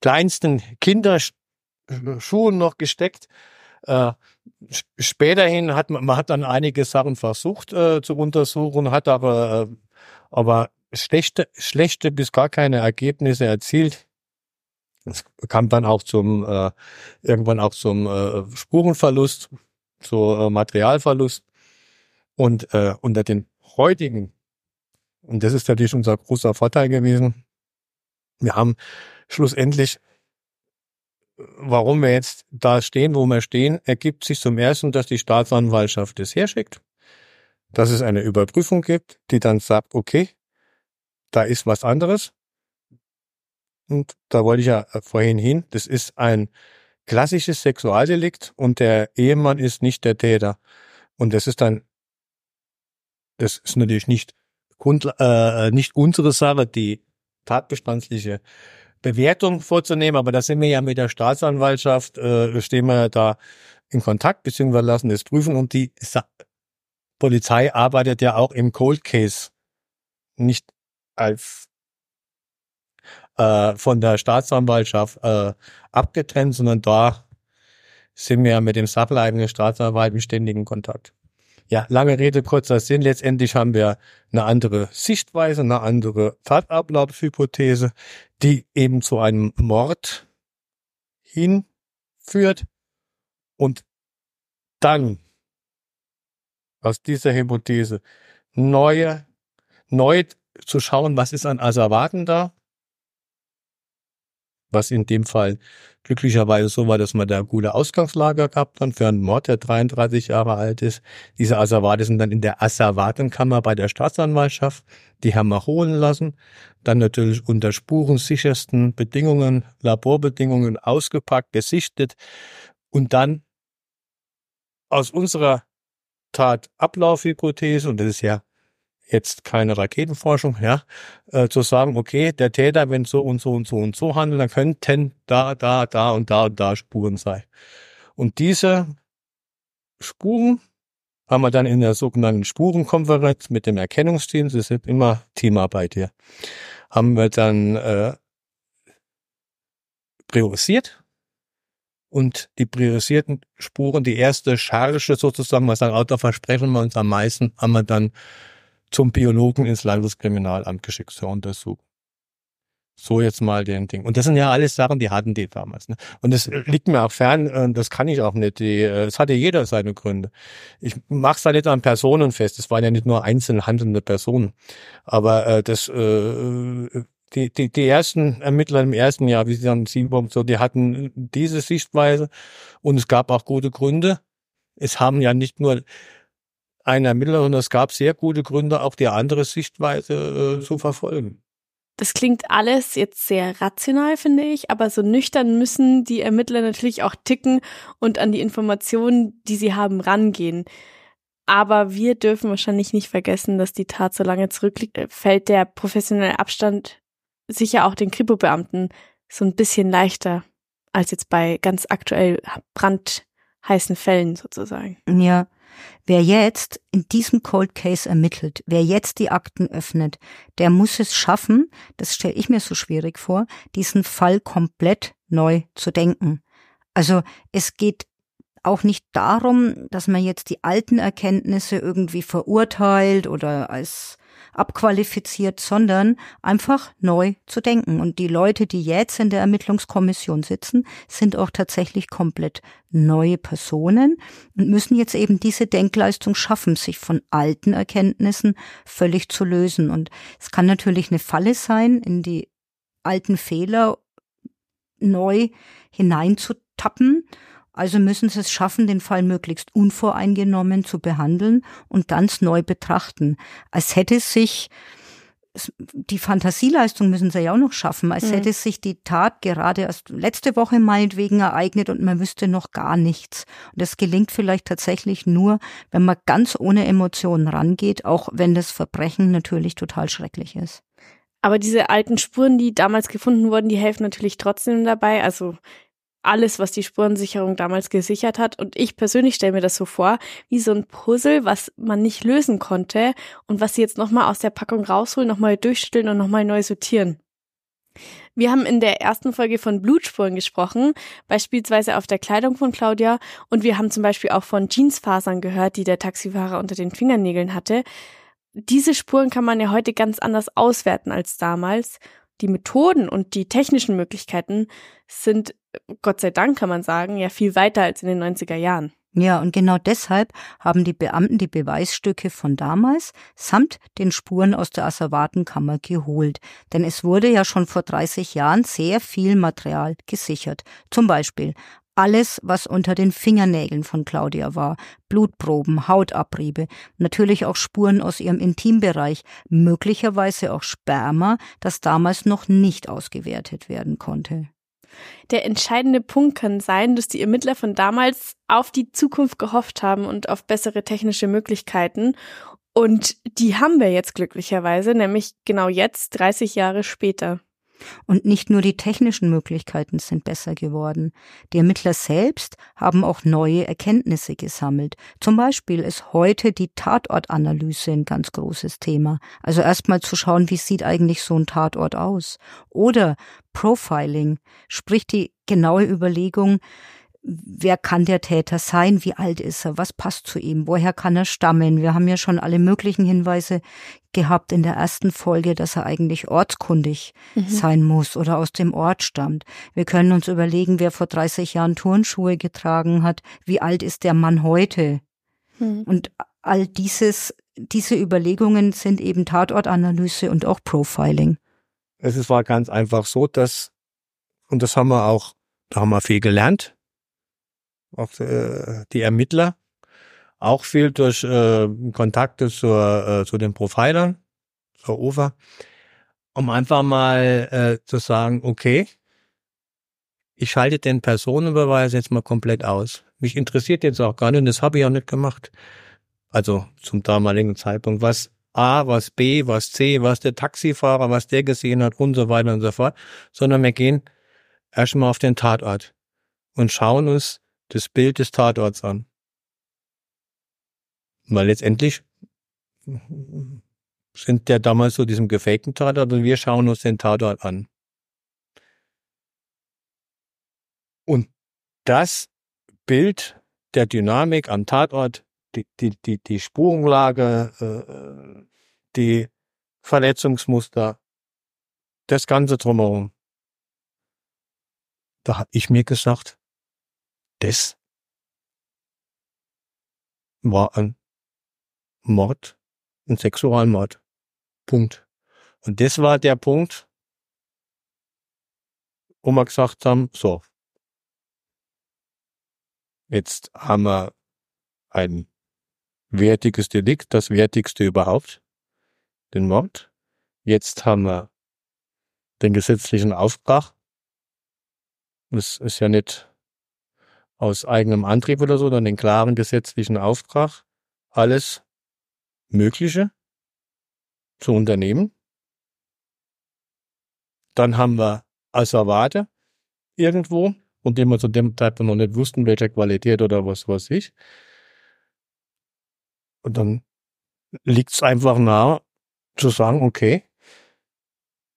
kleinsten Kinderschuhen noch gesteckt. Äh, späterhin hat man, man hat dann einige Sachen versucht äh, zu untersuchen, hat aber, äh, aber schlechte, schlechte bis gar keine Ergebnisse erzielt. Es kam dann auch zum äh, irgendwann auch zum äh, Spurenverlust, zu äh, Materialverlust und äh, unter den heutigen und das ist natürlich unser großer Vorteil gewesen. Wir haben schlussendlich, warum wir jetzt da stehen, wo wir stehen, ergibt sich zum ersten, dass die Staatsanwaltschaft es herschickt, dass es eine Überprüfung gibt, die dann sagt, okay, da ist was anderes. Und da wollte ich ja vorhin hin, das ist ein klassisches Sexualdelikt und der Ehemann ist nicht der Täter. Und das ist dann, das ist natürlich nicht, Grund, äh, nicht unsere Sache, die tatbestandsliche Bewertung vorzunehmen, aber da sind wir ja mit der Staatsanwaltschaft, äh, stehen wir da in Kontakt, beziehungsweise lassen das prüfen. Und die Sa Polizei arbeitet ja auch im Cold Case, nicht als äh, von der Staatsanwaltschaft äh, abgetrennt, sondern da sind wir ja mit dem sachleitenden Staatsanwalt im ständigen Kontakt. Ja, lange Rede, kurzer Sinn. Letztendlich haben wir eine andere Sichtweise, eine andere Tatablaufhypothese, die eben zu einem Mord hinführt und dann aus dieser Hypothese neue, neu zu schauen, was ist an Asservaten da, was in dem Fall glücklicherweise so war, dass man da gute Ausgangslager gehabt hat für einen Mord, der 33 Jahre alt ist. Diese Asservate sind dann in der Asservatenkammer bei der Staatsanwaltschaft. Die haben wir holen lassen. Dann natürlich unter spurensichersten Bedingungen, Laborbedingungen ausgepackt, gesichtet und dann aus unserer Tatablaufhypothese, und das ist ja jetzt keine Raketenforschung, ja, äh, zu sagen, okay, der Täter, wenn so und so und so und so handelt, dann könnten da, da, da und da und da Spuren sein. Und diese Spuren haben wir dann in der sogenannten Spurenkonferenz mit dem Erkennungsdienst, das ist immer Teamarbeit hier, haben wir dann äh, priorisiert und die priorisierten Spuren, die erste Charge sozusagen, was sagen, auch da versprechen wir uns am meisten, haben wir dann zum Biologen ins Landeskriminalamt geschickt zur Untersuchung. So jetzt mal den Ding. Und das sind ja alles Sachen, die hatten die damals. Ne? Und das liegt mir auch fern, äh, das kann ich auch nicht. Die, äh, es hatte jeder seine Gründe. Ich mache es da nicht an Personen fest. Es waren ja nicht nur einzeln handelnde Personen. Aber äh, das, äh, die, die, die ersten Ermittler im ersten Jahr, wie sie dann Sieben so, die hatten diese Sichtweise und es gab auch gute Gründe. Es haben ja nicht nur ein Ermittler, und es gab sehr gute Gründe, auch die andere Sichtweise äh, zu verfolgen. Das klingt alles jetzt sehr rational, finde ich, aber so nüchtern müssen die Ermittler natürlich auch ticken und an die Informationen, die sie haben, rangehen. Aber wir dürfen wahrscheinlich nicht vergessen, dass die Tat so lange zurückliegt, äh, fällt der professionelle Abstand sicher auch den Kripo-Beamten so ein bisschen leichter als jetzt bei ganz aktuell brandheißen Fällen sozusagen. Ja. Wer jetzt in diesem Cold Case ermittelt, wer jetzt die Akten öffnet, der muss es schaffen, das stelle ich mir so schwierig vor, diesen Fall komplett neu zu denken. Also es geht auch nicht darum, dass man jetzt die alten Erkenntnisse irgendwie verurteilt oder als abqualifiziert, sondern einfach neu zu denken. Und die Leute, die jetzt in der Ermittlungskommission sitzen, sind auch tatsächlich komplett neue Personen und müssen jetzt eben diese Denkleistung schaffen, sich von alten Erkenntnissen völlig zu lösen. Und es kann natürlich eine Falle sein, in die alten Fehler neu hineinzutappen also müssen sie es schaffen, den Fall möglichst unvoreingenommen zu behandeln und ganz neu betrachten. Als hätte sich die Fantasieleistung müssen sie ja auch noch schaffen, als mhm. hätte sich die Tat gerade erst letzte Woche meinetwegen ereignet und man wüsste noch gar nichts. Und das gelingt vielleicht tatsächlich nur, wenn man ganz ohne Emotionen rangeht, auch wenn das Verbrechen natürlich total schrecklich ist. Aber diese alten Spuren, die damals gefunden wurden, die helfen natürlich trotzdem dabei. Also alles, was die Spurensicherung damals gesichert hat. Und ich persönlich stelle mir das so vor, wie so ein Puzzle, was man nicht lösen konnte und was sie jetzt nochmal aus der Packung rausholen, nochmal durchstellen und nochmal neu sortieren. Wir haben in der ersten Folge von Blutspuren gesprochen, beispielsweise auf der Kleidung von Claudia, und wir haben zum Beispiel auch von Jeansfasern gehört, die der Taxifahrer unter den Fingernägeln hatte. Diese Spuren kann man ja heute ganz anders auswerten als damals. Die Methoden und die technischen Möglichkeiten sind Gott sei Dank kann man sagen, ja viel weiter als in den 90er Jahren. Ja, und genau deshalb haben die Beamten die Beweisstücke von damals samt den Spuren aus der Asservatenkammer geholt. Denn es wurde ja schon vor 30 Jahren sehr viel Material gesichert. Zum Beispiel alles, was unter den Fingernägeln von Claudia war, Blutproben, Hautabriebe, natürlich auch Spuren aus ihrem Intimbereich, möglicherweise auch Sperma, das damals noch nicht ausgewertet werden konnte. Der entscheidende Punkt kann sein, dass die Ermittler von damals auf die Zukunft gehofft haben und auf bessere technische Möglichkeiten. Und die haben wir jetzt glücklicherweise, nämlich genau jetzt, 30 Jahre später. Und nicht nur die technischen Möglichkeiten sind besser geworden. Die Ermittler selbst haben auch neue Erkenntnisse gesammelt. Zum Beispiel ist heute die Tatortanalyse ein ganz großes Thema. Also erstmal zu schauen, wie sieht eigentlich so ein Tatort aus. Oder Profiling, sprich die genaue Überlegung, wer kann der Täter sein, wie alt ist er, was passt zu ihm, woher kann er stammen. Wir haben ja schon alle möglichen Hinweise gehabt in der ersten Folge, dass er eigentlich ortskundig mhm. sein muss oder aus dem Ort stammt. Wir können uns überlegen, wer vor 30 Jahren Turnschuhe getragen hat, wie alt ist der Mann heute. Mhm. Und all dieses, diese Überlegungen sind eben Tatortanalyse und auch Profiling. Es war ganz einfach so, dass, und das haben wir auch, da haben wir viel gelernt, auch äh, die Ermittler, auch viel durch äh, Kontakte zur, äh, zu den Profilern, zur UFA, um einfach mal äh, zu sagen, okay, ich schalte den Personenbeweis jetzt mal komplett aus. Mich interessiert jetzt auch gar nicht, das habe ich auch nicht gemacht. Also zum damaligen Zeitpunkt, was A, was B, was C, was der Taxifahrer, was der gesehen hat und so weiter und so fort, sondern wir gehen erstmal auf den Tatort und schauen uns das Bild des Tatorts an. Weil letztendlich sind der damals so diesem gefakten Tatort und wir schauen uns den Tatort an. Und das Bild der Dynamik am Tatort, die, die, die, die Spurenlage, äh, die Verletzungsmuster, das Ganze drumherum. Da habe ich mir gesagt, das war ein Mord, ein Sexualmord. Punkt. Und das war der Punkt, wo wir gesagt haben, so, jetzt haben wir ein wertiges Delikt, das wertigste überhaupt, den Mord. Jetzt haben wir den gesetzlichen Auftrag. Das ist ja nicht aus eigenem Antrieb oder so, sondern den klaren gesetzlichen Auftrag, alles Mögliche zu unternehmen. Dann haben wir Asservate irgendwo, von dem wir zu dem Zeitpunkt noch nicht wussten, welcher Qualität oder was weiß ich. Und dann liegt es einfach nahe zu sagen, okay,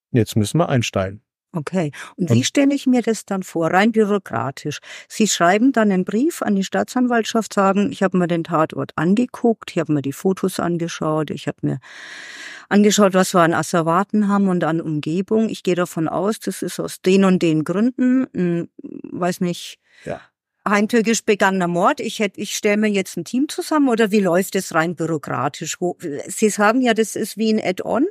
jetzt müssen wir einsteigen. Okay. Und wie stelle ich mir das dann vor, rein bürokratisch? Sie schreiben dann einen Brief an die Staatsanwaltschaft, sagen, ich habe mir den Tatort angeguckt, ich habe mir die Fotos angeschaut, ich habe mir angeschaut, was wir an Asservaten haben und an Umgebung. Ich gehe davon aus, das ist aus den und den Gründen, hm, weiß nicht, Ja. heimtückisch begangener Mord. Ich hätte, ich stelle mir jetzt ein Team zusammen oder wie läuft es rein bürokratisch? Sie sagen ja, das ist wie ein Add-on,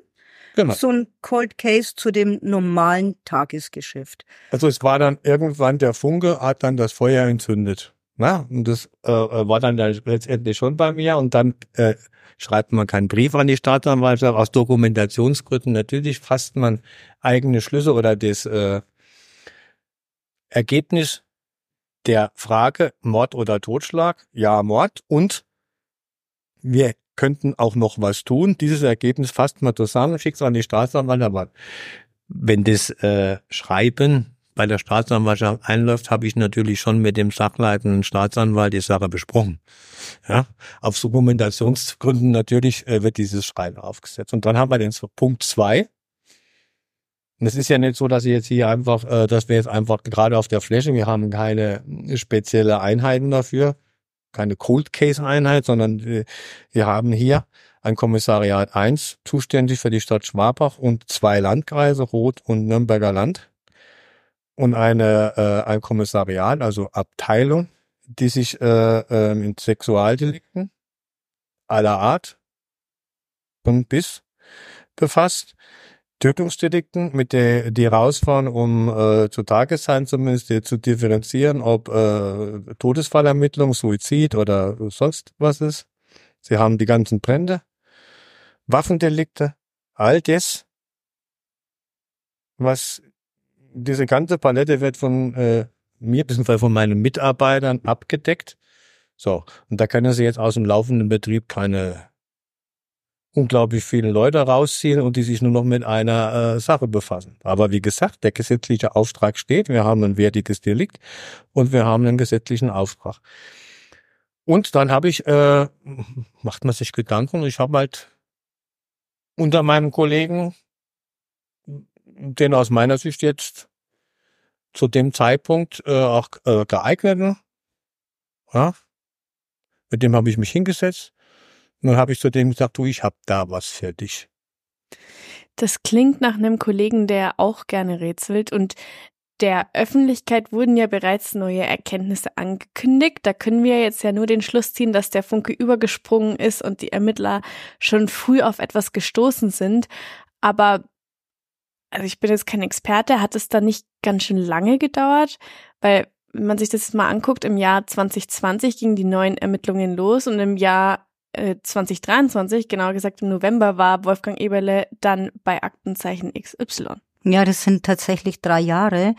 Genau. so ein Cold Case zu dem normalen Tagesgeschäft. Also es war dann irgendwann der Funke, hat dann das Feuer entzündet. Na, und das äh, war dann letztendlich schon bei mir und dann äh, schreibt man keinen Brief an die Staatsanwaltschaft aus Dokumentationsgründen. Natürlich fasst man eigene Schlüsse oder das äh, Ergebnis der Frage Mord oder Totschlag, ja Mord und wir könnten auch noch was tun. Dieses Ergebnis fasst man zusammen, schickt es an die Staatsanwaltschaft. Wenn das äh, Schreiben bei der Staatsanwaltschaft einläuft, habe ich natürlich schon mit dem sachleitenden Staatsanwalt die Sache besprochen. Ja, auf Dokumentationsgründen natürlich äh, wird dieses Schreiben aufgesetzt. Und dann haben wir den Punkt zwei. Und es ist ja nicht so, dass ich jetzt hier einfach, äh, dass wir jetzt einfach gerade auf der Fläche, wir haben keine spezielle Einheiten dafür, keine Cold Case Einheit, sondern äh, wir haben hier ein Kommissariat 1, zuständig für die Stadt Schwabach und zwei Landkreise, Rot und Nürnberger Land. Und eine, äh, ein Kommissariat, also Abteilung, die sich äh, äh, mit Sexualdelikten aller Art und bis befasst. Tötungsdelikten, mit der die rausfahren, um äh, zu Tageszeiten zumindest zu differenzieren, ob äh, Todesfallermittlung, Suizid oder sonst was ist. Sie haben die ganzen Brände, Waffendelikte, all das, was diese ganze Palette wird von äh, mir bzw. von meinen Mitarbeitern abgedeckt. So, und da können Sie jetzt aus dem laufenden Betrieb keine unglaublich viele Leute rausziehen und die sich nur noch mit einer äh, Sache befassen. Aber wie gesagt, der gesetzliche Auftrag steht, wir haben ein wertiges Delikt und wir haben einen gesetzlichen Auftrag. Und dann habe ich, äh, macht man sich Gedanken, ich habe halt unter meinem Kollegen, den aus meiner Sicht jetzt zu dem Zeitpunkt äh, auch äh, geeigneten, ja, mit dem habe ich mich hingesetzt und dann habe ich zu dem gesagt, du, ich habe da was für dich. Das klingt nach einem Kollegen, der auch gerne rätselt und der Öffentlichkeit wurden ja bereits neue Erkenntnisse angekündigt. Da können wir jetzt ja nur den Schluss ziehen, dass der Funke übergesprungen ist und die Ermittler schon früh auf etwas gestoßen sind. Aber also ich bin jetzt kein Experte, hat es da nicht ganz schön lange gedauert? Weil, wenn man sich das mal anguckt, im Jahr 2020 gingen die neuen Ermittlungen los und im Jahr äh, 2023, genauer gesagt im November, war Wolfgang Eberle dann bei Aktenzeichen XY. Ja, das sind tatsächlich drei Jahre,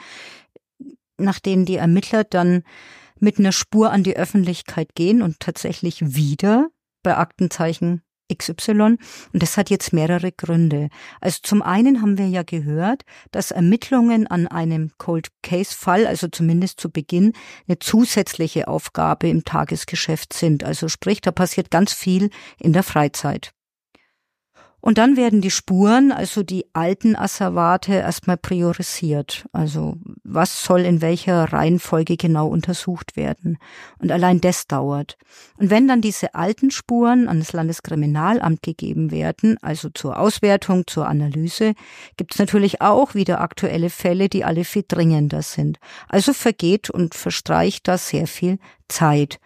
nachdem die Ermittler dann mit einer Spur an die Öffentlichkeit gehen und tatsächlich wieder bei Aktenzeichen XY. Und das hat jetzt mehrere Gründe. Also zum einen haben wir ja gehört, dass Ermittlungen an einem Cold Case Fall, also zumindest zu Beginn, eine zusätzliche Aufgabe im Tagesgeschäft sind. Also sprich, da passiert ganz viel in der Freizeit. Und dann werden die Spuren, also die alten Asservate, erstmal priorisiert. Also was soll in welcher Reihenfolge genau untersucht werden. Und allein das dauert. Und wenn dann diese alten Spuren an das Landeskriminalamt gegeben werden, also zur Auswertung, zur Analyse, gibt es natürlich auch wieder aktuelle Fälle, die alle viel dringender sind. Also vergeht und verstreicht da sehr viel Zeit.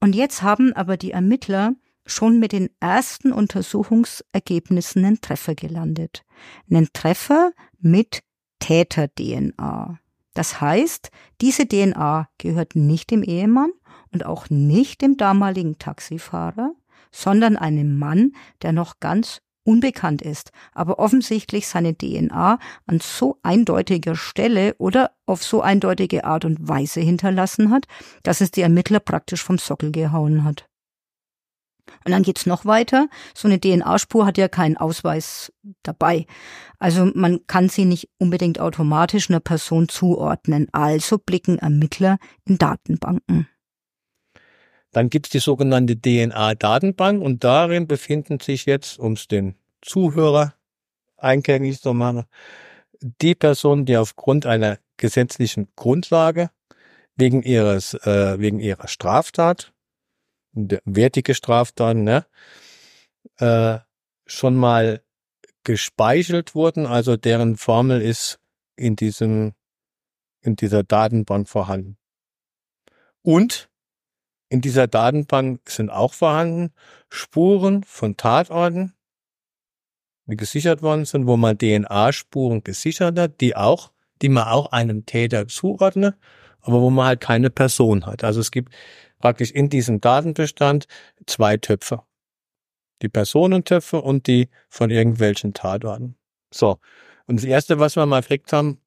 Und jetzt haben aber die Ermittler schon mit den ersten Untersuchungsergebnissen einen Treffer gelandet. Einen Treffer mit Täter-DNA. Das heißt, diese DNA gehört nicht dem Ehemann und auch nicht dem damaligen Taxifahrer, sondern einem Mann, der noch ganz unbekannt ist, aber offensichtlich seine DNA an so eindeutiger Stelle oder auf so eindeutige Art und Weise hinterlassen hat, dass es die Ermittler praktisch vom Sockel gehauen hat. Und dann geht's noch weiter. So eine DNA-Spur hat ja keinen Ausweis dabei. Also man kann sie nicht unbedingt automatisch einer Person zuordnen. Also blicken Ermittler in Datenbanken. Dann gibt's die sogenannte DNA-Datenbank und darin befinden sich jetzt, um es den Zuhörer eingängig zu machen, die Personen, die aufgrund einer gesetzlichen Grundlage wegen ihres äh, wegen ihrer Straftat wertige Straftaten, ne, äh, schon mal gespeichert wurden, also deren Formel ist in diesem, in dieser Datenbank vorhanden. Und in dieser Datenbank sind auch vorhanden Spuren von Tatorten, die gesichert worden sind, wo man DNA-Spuren gesichert hat, die auch, die man auch einem Täter zuordnet, aber wo man halt keine Person hat. Also es gibt praktisch in diesem Datenbestand zwei Töpfe. Die Personentöpfe und die von irgendwelchen Tatorten. So. Und das erste, was wir mal gekriegt haben,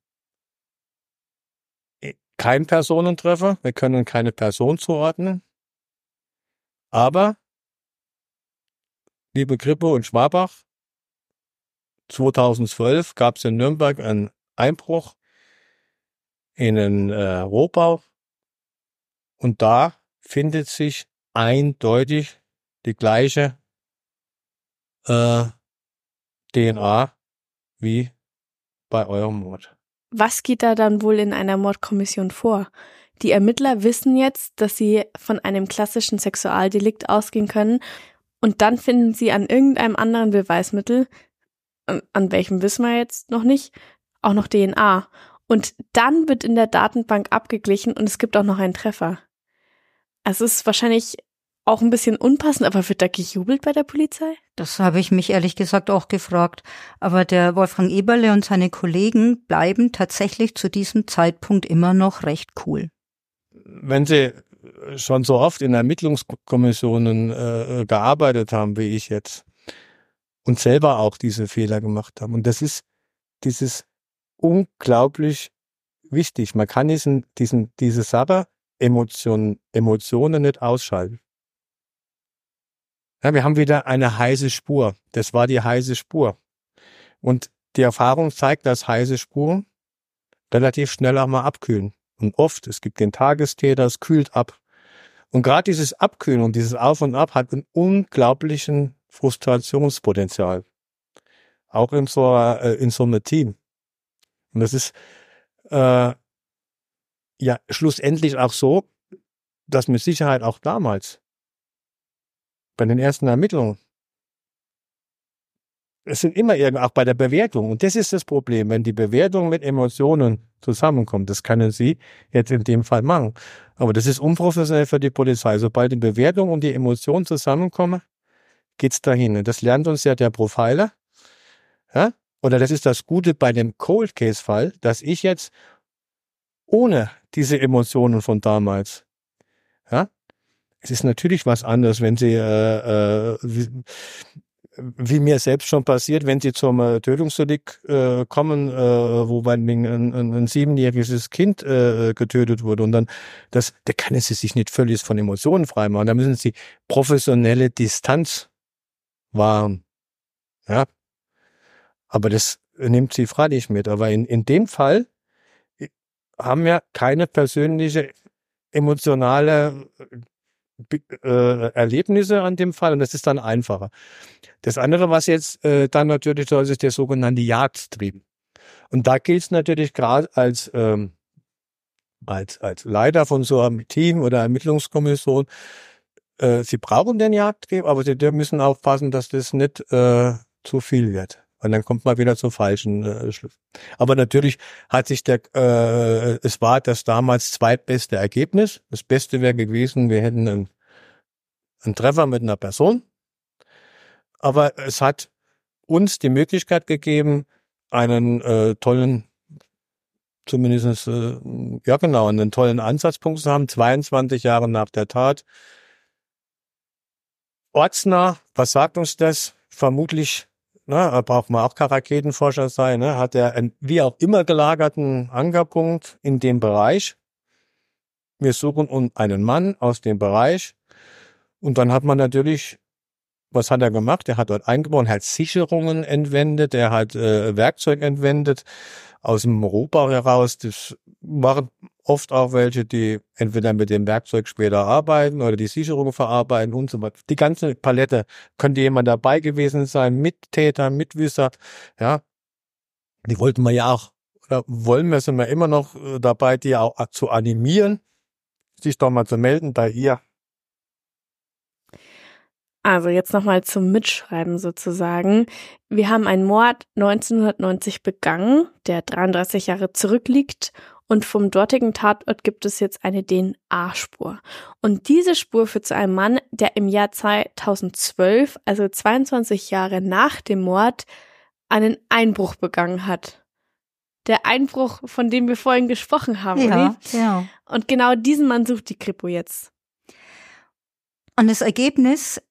kein Personentreffer. Wir können keine Person zuordnen. Aber, liebe Krippe und Schwabach, 2012 gab es in Nürnberg einen Einbruch in einen äh, Rohbau. Und da findet sich eindeutig die gleiche äh, DNA wie bei eurem Mord. Was geht da dann wohl in einer Mordkommission vor? Die Ermittler wissen jetzt, dass sie von einem klassischen Sexualdelikt ausgehen können und dann finden sie an irgendeinem anderen Beweismittel, an, an welchem wissen wir jetzt noch nicht, auch noch DNA. Und dann wird in der Datenbank abgeglichen und es gibt auch noch einen Treffer. Es ist wahrscheinlich auch ein bisschen unpassend, aber wird da gejubelt bei der Polizei? Das habe ich mich ehrlich gesagt auch gefragt. Aber der Wolfgang Eberle und seine Kollegen bleiben tatsächlich zu diesem Zeitpunkt immer noch recht cool. Wenn Sie schon so oft in Ermittlungskommissionen äh, gearbeitet haben, wie ich jetzt, und selber auch diese Fehler gemacht haben, und das ist dieses unglaublich wichtig. Man kann diesen, diesen, diese Sache Emotionen, Emotionen nicht ausschalten. Ja, wir haben wieder eine heiße Spur. Das war die heiße Spur. Und die Erfahrung zeigt, dass heiße Spuren relativ schnell auch mal abkühlen. Und oft, es gibt den Tagestäter, es kühlt ab. Und gerade dieses Abkühlen und dieses Auf und Ab hat einen unglaublichen Frustrationspotenzial. Auch in so, äh, in so einem Team. Und das ist, äh, ja schlussendlich auch so, dass mit Sicherheit auch damals bei den ersten Ermittlungen es sind immer irgendwie auch bei der Bewertung. Und das ist das Problem, wenn die Bewertung mit Emotionen zusammenkommt. Das können Sie jetzt in dem Fall machen. Aber das ist unprofessionell für die Polizei. Sobald die Bewertung und die Emotionen zusammenkommen, geht's dahin. Und das lernt uns ja der Profiler. Ja? Oder das ist das Gute bei dem Cold Case Fall, dass ich jetzt ohne diese Emotionen von damals. Ja, es ist natürlich was anderes, wenn sie äh, äh, wie, wie mir selbst schon passiert, wenn sie zum äh, Tötungsdelikt äh, kommen, äh, wo ein, ein, ein siebenjähriges Kind äh, getötet wurde und dann das, da können sie sich nicht völlig von Emotionen freimachen. Da müssen sie professionelle Distanz wahren. Ja, aber das nimmt sie freilich mit. Aber in, in dem Fall haben ja keine persönliche emotionale äh, Erlebnisse an dem Fall und das ist dann einfacher. Das andere, was jetzt äh, dann natürlich so ist, ist der sogenannte Jagdtrieb. Und da gilt es natürlich gerade als, ähm, als, als Leiter von so einem Team oder Ermittlungskommission, äh, sie brauchen den Jagdtrieb, aber sie müssen aufpassen, dass das nicht äh, zu viel wird. Und dann kommt man wieder zum falschen äh, Schluss. Aber natürlich hat sich der, äh, es war das damals zweitbeste Ergebnis. Das Beste wäre gewesen, wir hätten einen, einen Treffer mit einer Person. Aber es hat uns die Möglichkeit gegeben, einen äh, tollen, zumindest äh, ja genau, einen tollen Ansatzpunkt zu haben, 22 Jahre nach der Tat. Ortsnah, was sagt uns das? Vermutlich ne, da braucht man auch kein Raketenforscher sein, ne, hat er einen wie auch immer gelagerten Ankerpunkt in dem Bereich. Wir suchen einen Mann aus dem Bereich. Und dann hat man natürlich, was hat er gemacht? Er hat dort eingebaut, hat Sicherungen entwendet, er hat äh, Werkzeug entwendet aus dem Rohbau heraus. Das waren oft auch welche, die entweder mit dem Werkzeug später arbeiten oder die Sicherung verarbeiten und so weiter. Die ganze Palette könnte jemand dabei gewesen sein, Mittäter, Mitwisser, ja. Die wollten wir ja auch, oder wollen wir, sind wir immer noch äh, dabei, die auch zu animieren, sich doch mal zu melden bei ihr. Also jetzt nochmal zum Mitschreiben sozusagen. Wir haben einen Mord 1990 begangen, der 33 Jahre zurückliegt und vom dortigen Tatort gibt es jetzt eine DNA-Spur. Und diese Spur führt zu einem Mann, der im Jahr 2012, also 22 Jahre nach dem Mord, einen Einbruch begangen hat. Der Einbruch, von dem wir vorhin gesprochen haben. Ja, ja. Und genau diesen Mann sucht die Kripo jetzt. Und das Ergebnis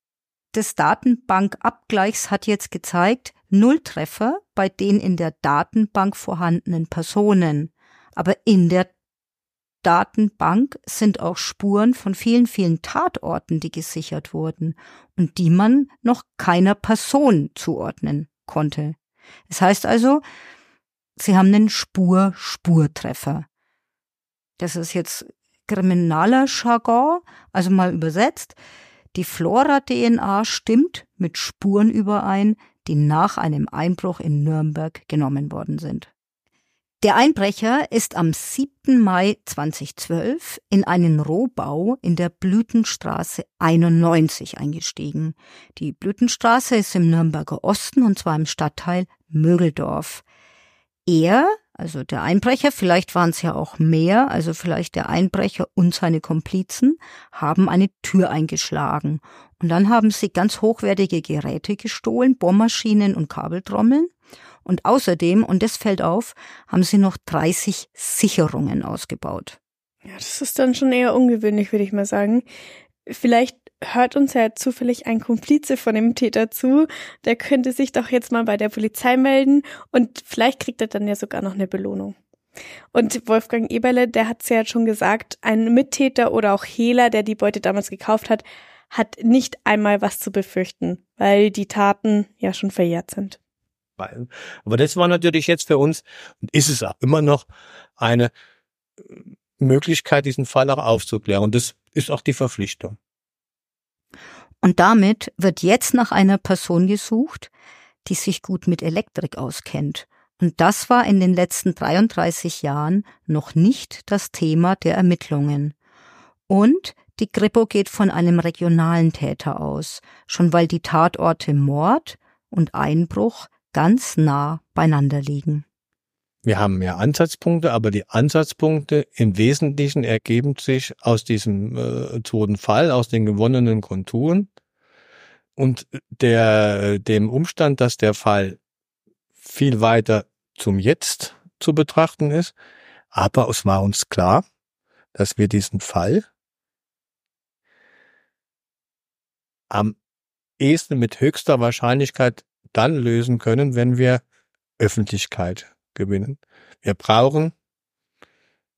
des Datenbankabgleichs hat jetzt gezeigt, Nulltreffer bei den in der Datenbank vorhandenen Personen. Aber in der Datenbank sind auch Spuren von vielen, vielen Tatorten, die gesichert wurden und die man noch keiner Person zuordnen konnte. Das heißt also, sie haben einen Spur-Spurtreffer. Das ist jetzt kriminaler Jargon, also mal übersetzt. Die Flora-DNA stimmt mit Spuren überein, die nach einem Einbruch in Nürnberg genommen worden sind. Der Einbrecher ist am 7. Mai 2012 in einen Rohbau in der Blütenstraße 91 eingestiegen. Die Blütenstraße ist im Nürnberger Osten und zwar im Stadtteil Mögeldorf. Er also der Einbrecher, vielleicht waren es ja auch mehr, also vielleicht der Einbrecher und seine Komplizen, haben eine Tür eingeschlagen. Und dann haben sie ganz hochwertige Geräte gestohlen, Bohrmaschinen und Kabeltrommeln. Und außerdem, und das fällt auf, haben sie noch 30 Sicherungen ausgebaut. Ja, das ist dann schon eher ungewöhnlich, würde ich mal sagen. Vielleicht hört uns ja zufällig ein Komplize von dem Täter zu, der könnte sich doch jetzt mal bei der Polizei melden und vielleicht kriegt er dann ja sogar noch eine Belohnung. Und Wolfgang Eberle, der hat es ja schon gesagt, ein Mittäter oder auch Hehler, der die Beute damals gekauft hat, hat nicht einmal was zu befürchten, weil die Taten ja schon verjährt sind. Aber das war natürlich jetzt für uns und ist es auch immer noch eine Möglichkeit, diesen Fall auch aufzuklären. Und das ist auch die Verpflichtung. Und damit wird jetzt nach einer Person gesucht, die sich gut mit Elektrik auskennt. Und das war in den letzten 33 Jahren noch nicht das Thema der Ermittlungen. Und die Kripo geht von einem regionalen Täter aus, schon weil die Tatorte Mord und Einbruch ganz nah beieinander liegen. Wir haben mehr Ansatzpunkte, aber die Ansatzpunkte im Wesentlichen ergeben sich aus diesem äh, toten Fall, aus den gewonnenen Konturen und der, dem Umstand, dass der Fall viel weiter zum Jetzt zu betrachten ist. Aber es war uns klar, dass wir diesen Fall am ehesten mit höchster Wahrscheinlichkeit dann lösen können, wenn wir Öffentlichkeit gewinnen. Wir brauchen,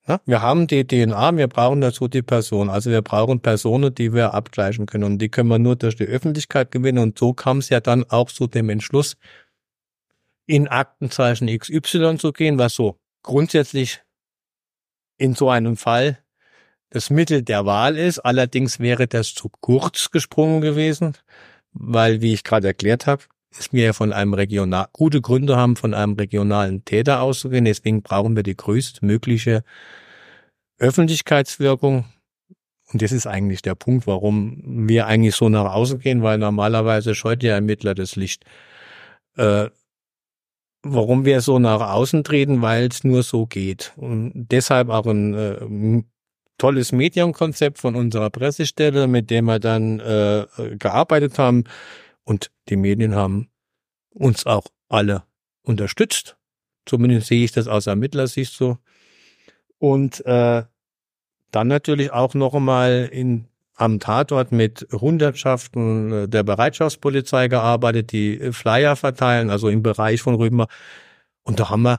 ja, wir haben die DNA, wir brauchen dazu die Person. Also wir brauchen Personen, die wir abgleichen können. Und die können wir nur durch die Öffentlichkeit gewinnen. Und so kam es ja dann auch zu dem Entschluss, in Aktenzeichen XY zu gehen, was so grundsätzlich in so einem Fall das Mittel der Wahl ist. Allerdings wäre das zu kurz gesprungen gewesen, weil, wie ich gerade erklärt habe, ist mir von einem regional, gute Gründe haben, von einem regionalen Täter auszugehen. Deswegen brauchen wir die größtmögliche Öffentlichkeitswirkung. Und das ist eigentlich der Punkt, warum wir eigentlich so nach außen gehen, weil normalerweise scheut der Ermittler das Licht. Äh, warum wir so nach außen treten, weil es nur so geht. Und deshalb auch ein äh, tolles Medienkonzept von unserer Pressestelle, mit dem wir dann äh, gearbeitet haben. Und die Medien haben uns auch alle unterstützt. Zumindest sehe ich das aus Ermittlersicht so. Und äh, dann natürlich auch noch einmal in am Tatort mit Hundertschaften äh, der Bereitschaftspolizei gearbeitet, die Flyer verteilen, also im Bereich von Rüben. Und da haben wir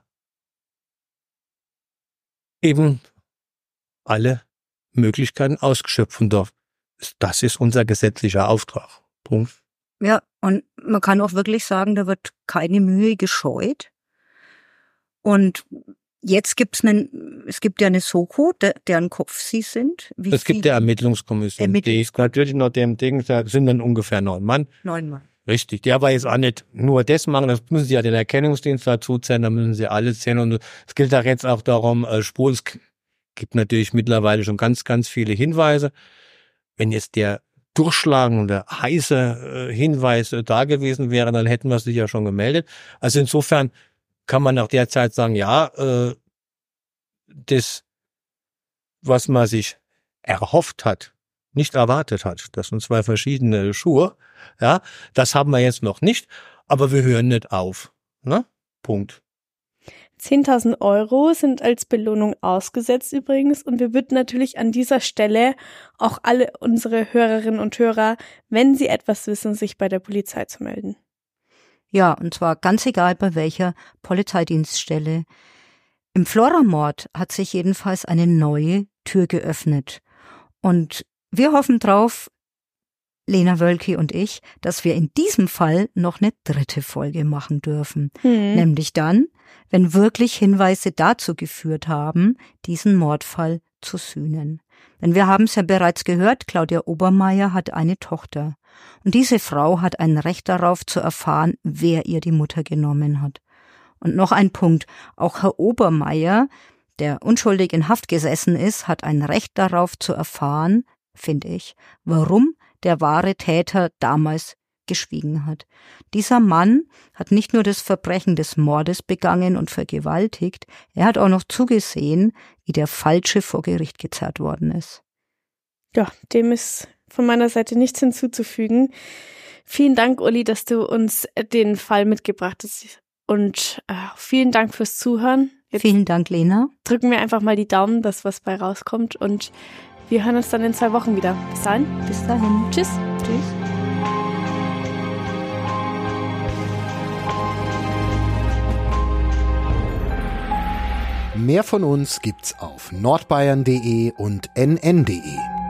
eben alle Möglichkeiten ausgeschöpft. Und das ist unser gesetzlicher Auftrag. Punkt. Ja, und man kann auch wirklich sagen, da wird keine Mühe gescheut. Und Jetzt gibt's einen, es gibt ja eine Soko, der, deren Kopf Sie sind. Wie es gibt ja Ermittlungskommission. Ermittl die ist natürlich noch dem Ding, da sind dann ungefähr neun Mann. Neun Mann. Richtig. Der war jetzt auch nicht nur das machen, das müssen Sie ja den Erkennungsdienst dazu zählen, da müssen Sie alles zählen. Und es gilt auch jetzt auch darum, äh, Spur, es gibt natürlich mittlerweile schon ganz, ganz viele Hinweise. Wenn jetzt der durchschlagende, heiße äh, Hinweis äh, da gewesen wäre, dann hätten wir es ja schon gemeldet. Also insofern kann man nach der Zeit sagen, ja, äh, das, was man sich erhofft hat, nicht erwartet hat. Das sind zwei verschiedene Schuhe. Ja, das haben wir jetzt noch nicht, aber wir hören nicht auf. Ne? Punkt. 10.000 Euro sind als Belohnung ausgesetzt übrigens und wir bitten natürlich an dieser Stelle auch alle unsere Hörerinnen und Hörer, wenn sie etwas wissen, sich bei der Polizei zu melden. Ja, und zwar ganz egal bei welcher Polizeidienststelle. Im Flora-Mord hat sich jedenfalls eine neue Tür geöffnet. Und wir hoffen drauf, Lena Wölki und ich, dass wir in diesem Fall noch eine dritte Folge machen dürfen. Hm. Nämlich dann, wenn wirklich Hinweise dazu geführt haben, diesen Mordfall zu sühnen. Denn wir haben es ja bereits gehört, Claudia Obermeier hat eine Tochter. Und diese Frau hat ein Recht darauf zu erfahren, wer ihr die Mutter genommen hat. Und noch ein Punkt. Auch Herr Obermeier, der unschuldig in Haft gesessen ist, hat ein Recht darauf zu erfahren, finde ich, warum der wahre Täter damals geschwiegen hat. Dieser Mann hat nicht nur das Verbrechen des Mordes begangen und vergewaltigt, er hat auch noch zugesehen, wie der Falsche vor Gericht gezerrt worden ist. Ja, dem ist von meiner Seite nichts hinzuzufügen. Vielen Dank, Uli, dass du uns den Fall mitgebracht hast. Und äh, vielen Dank fürs Zuhören. Jetzt vielen Dank, Lena. Drücken wir einfach mal die Daumen, dass was bei rauskommt. Und wir hören uns dann in zwei Wochen wieder. Bis dahin. Bis dahin. Tschüss. Tschüss. Mehr von uns gibt's auf nordbayern.de und nn.de.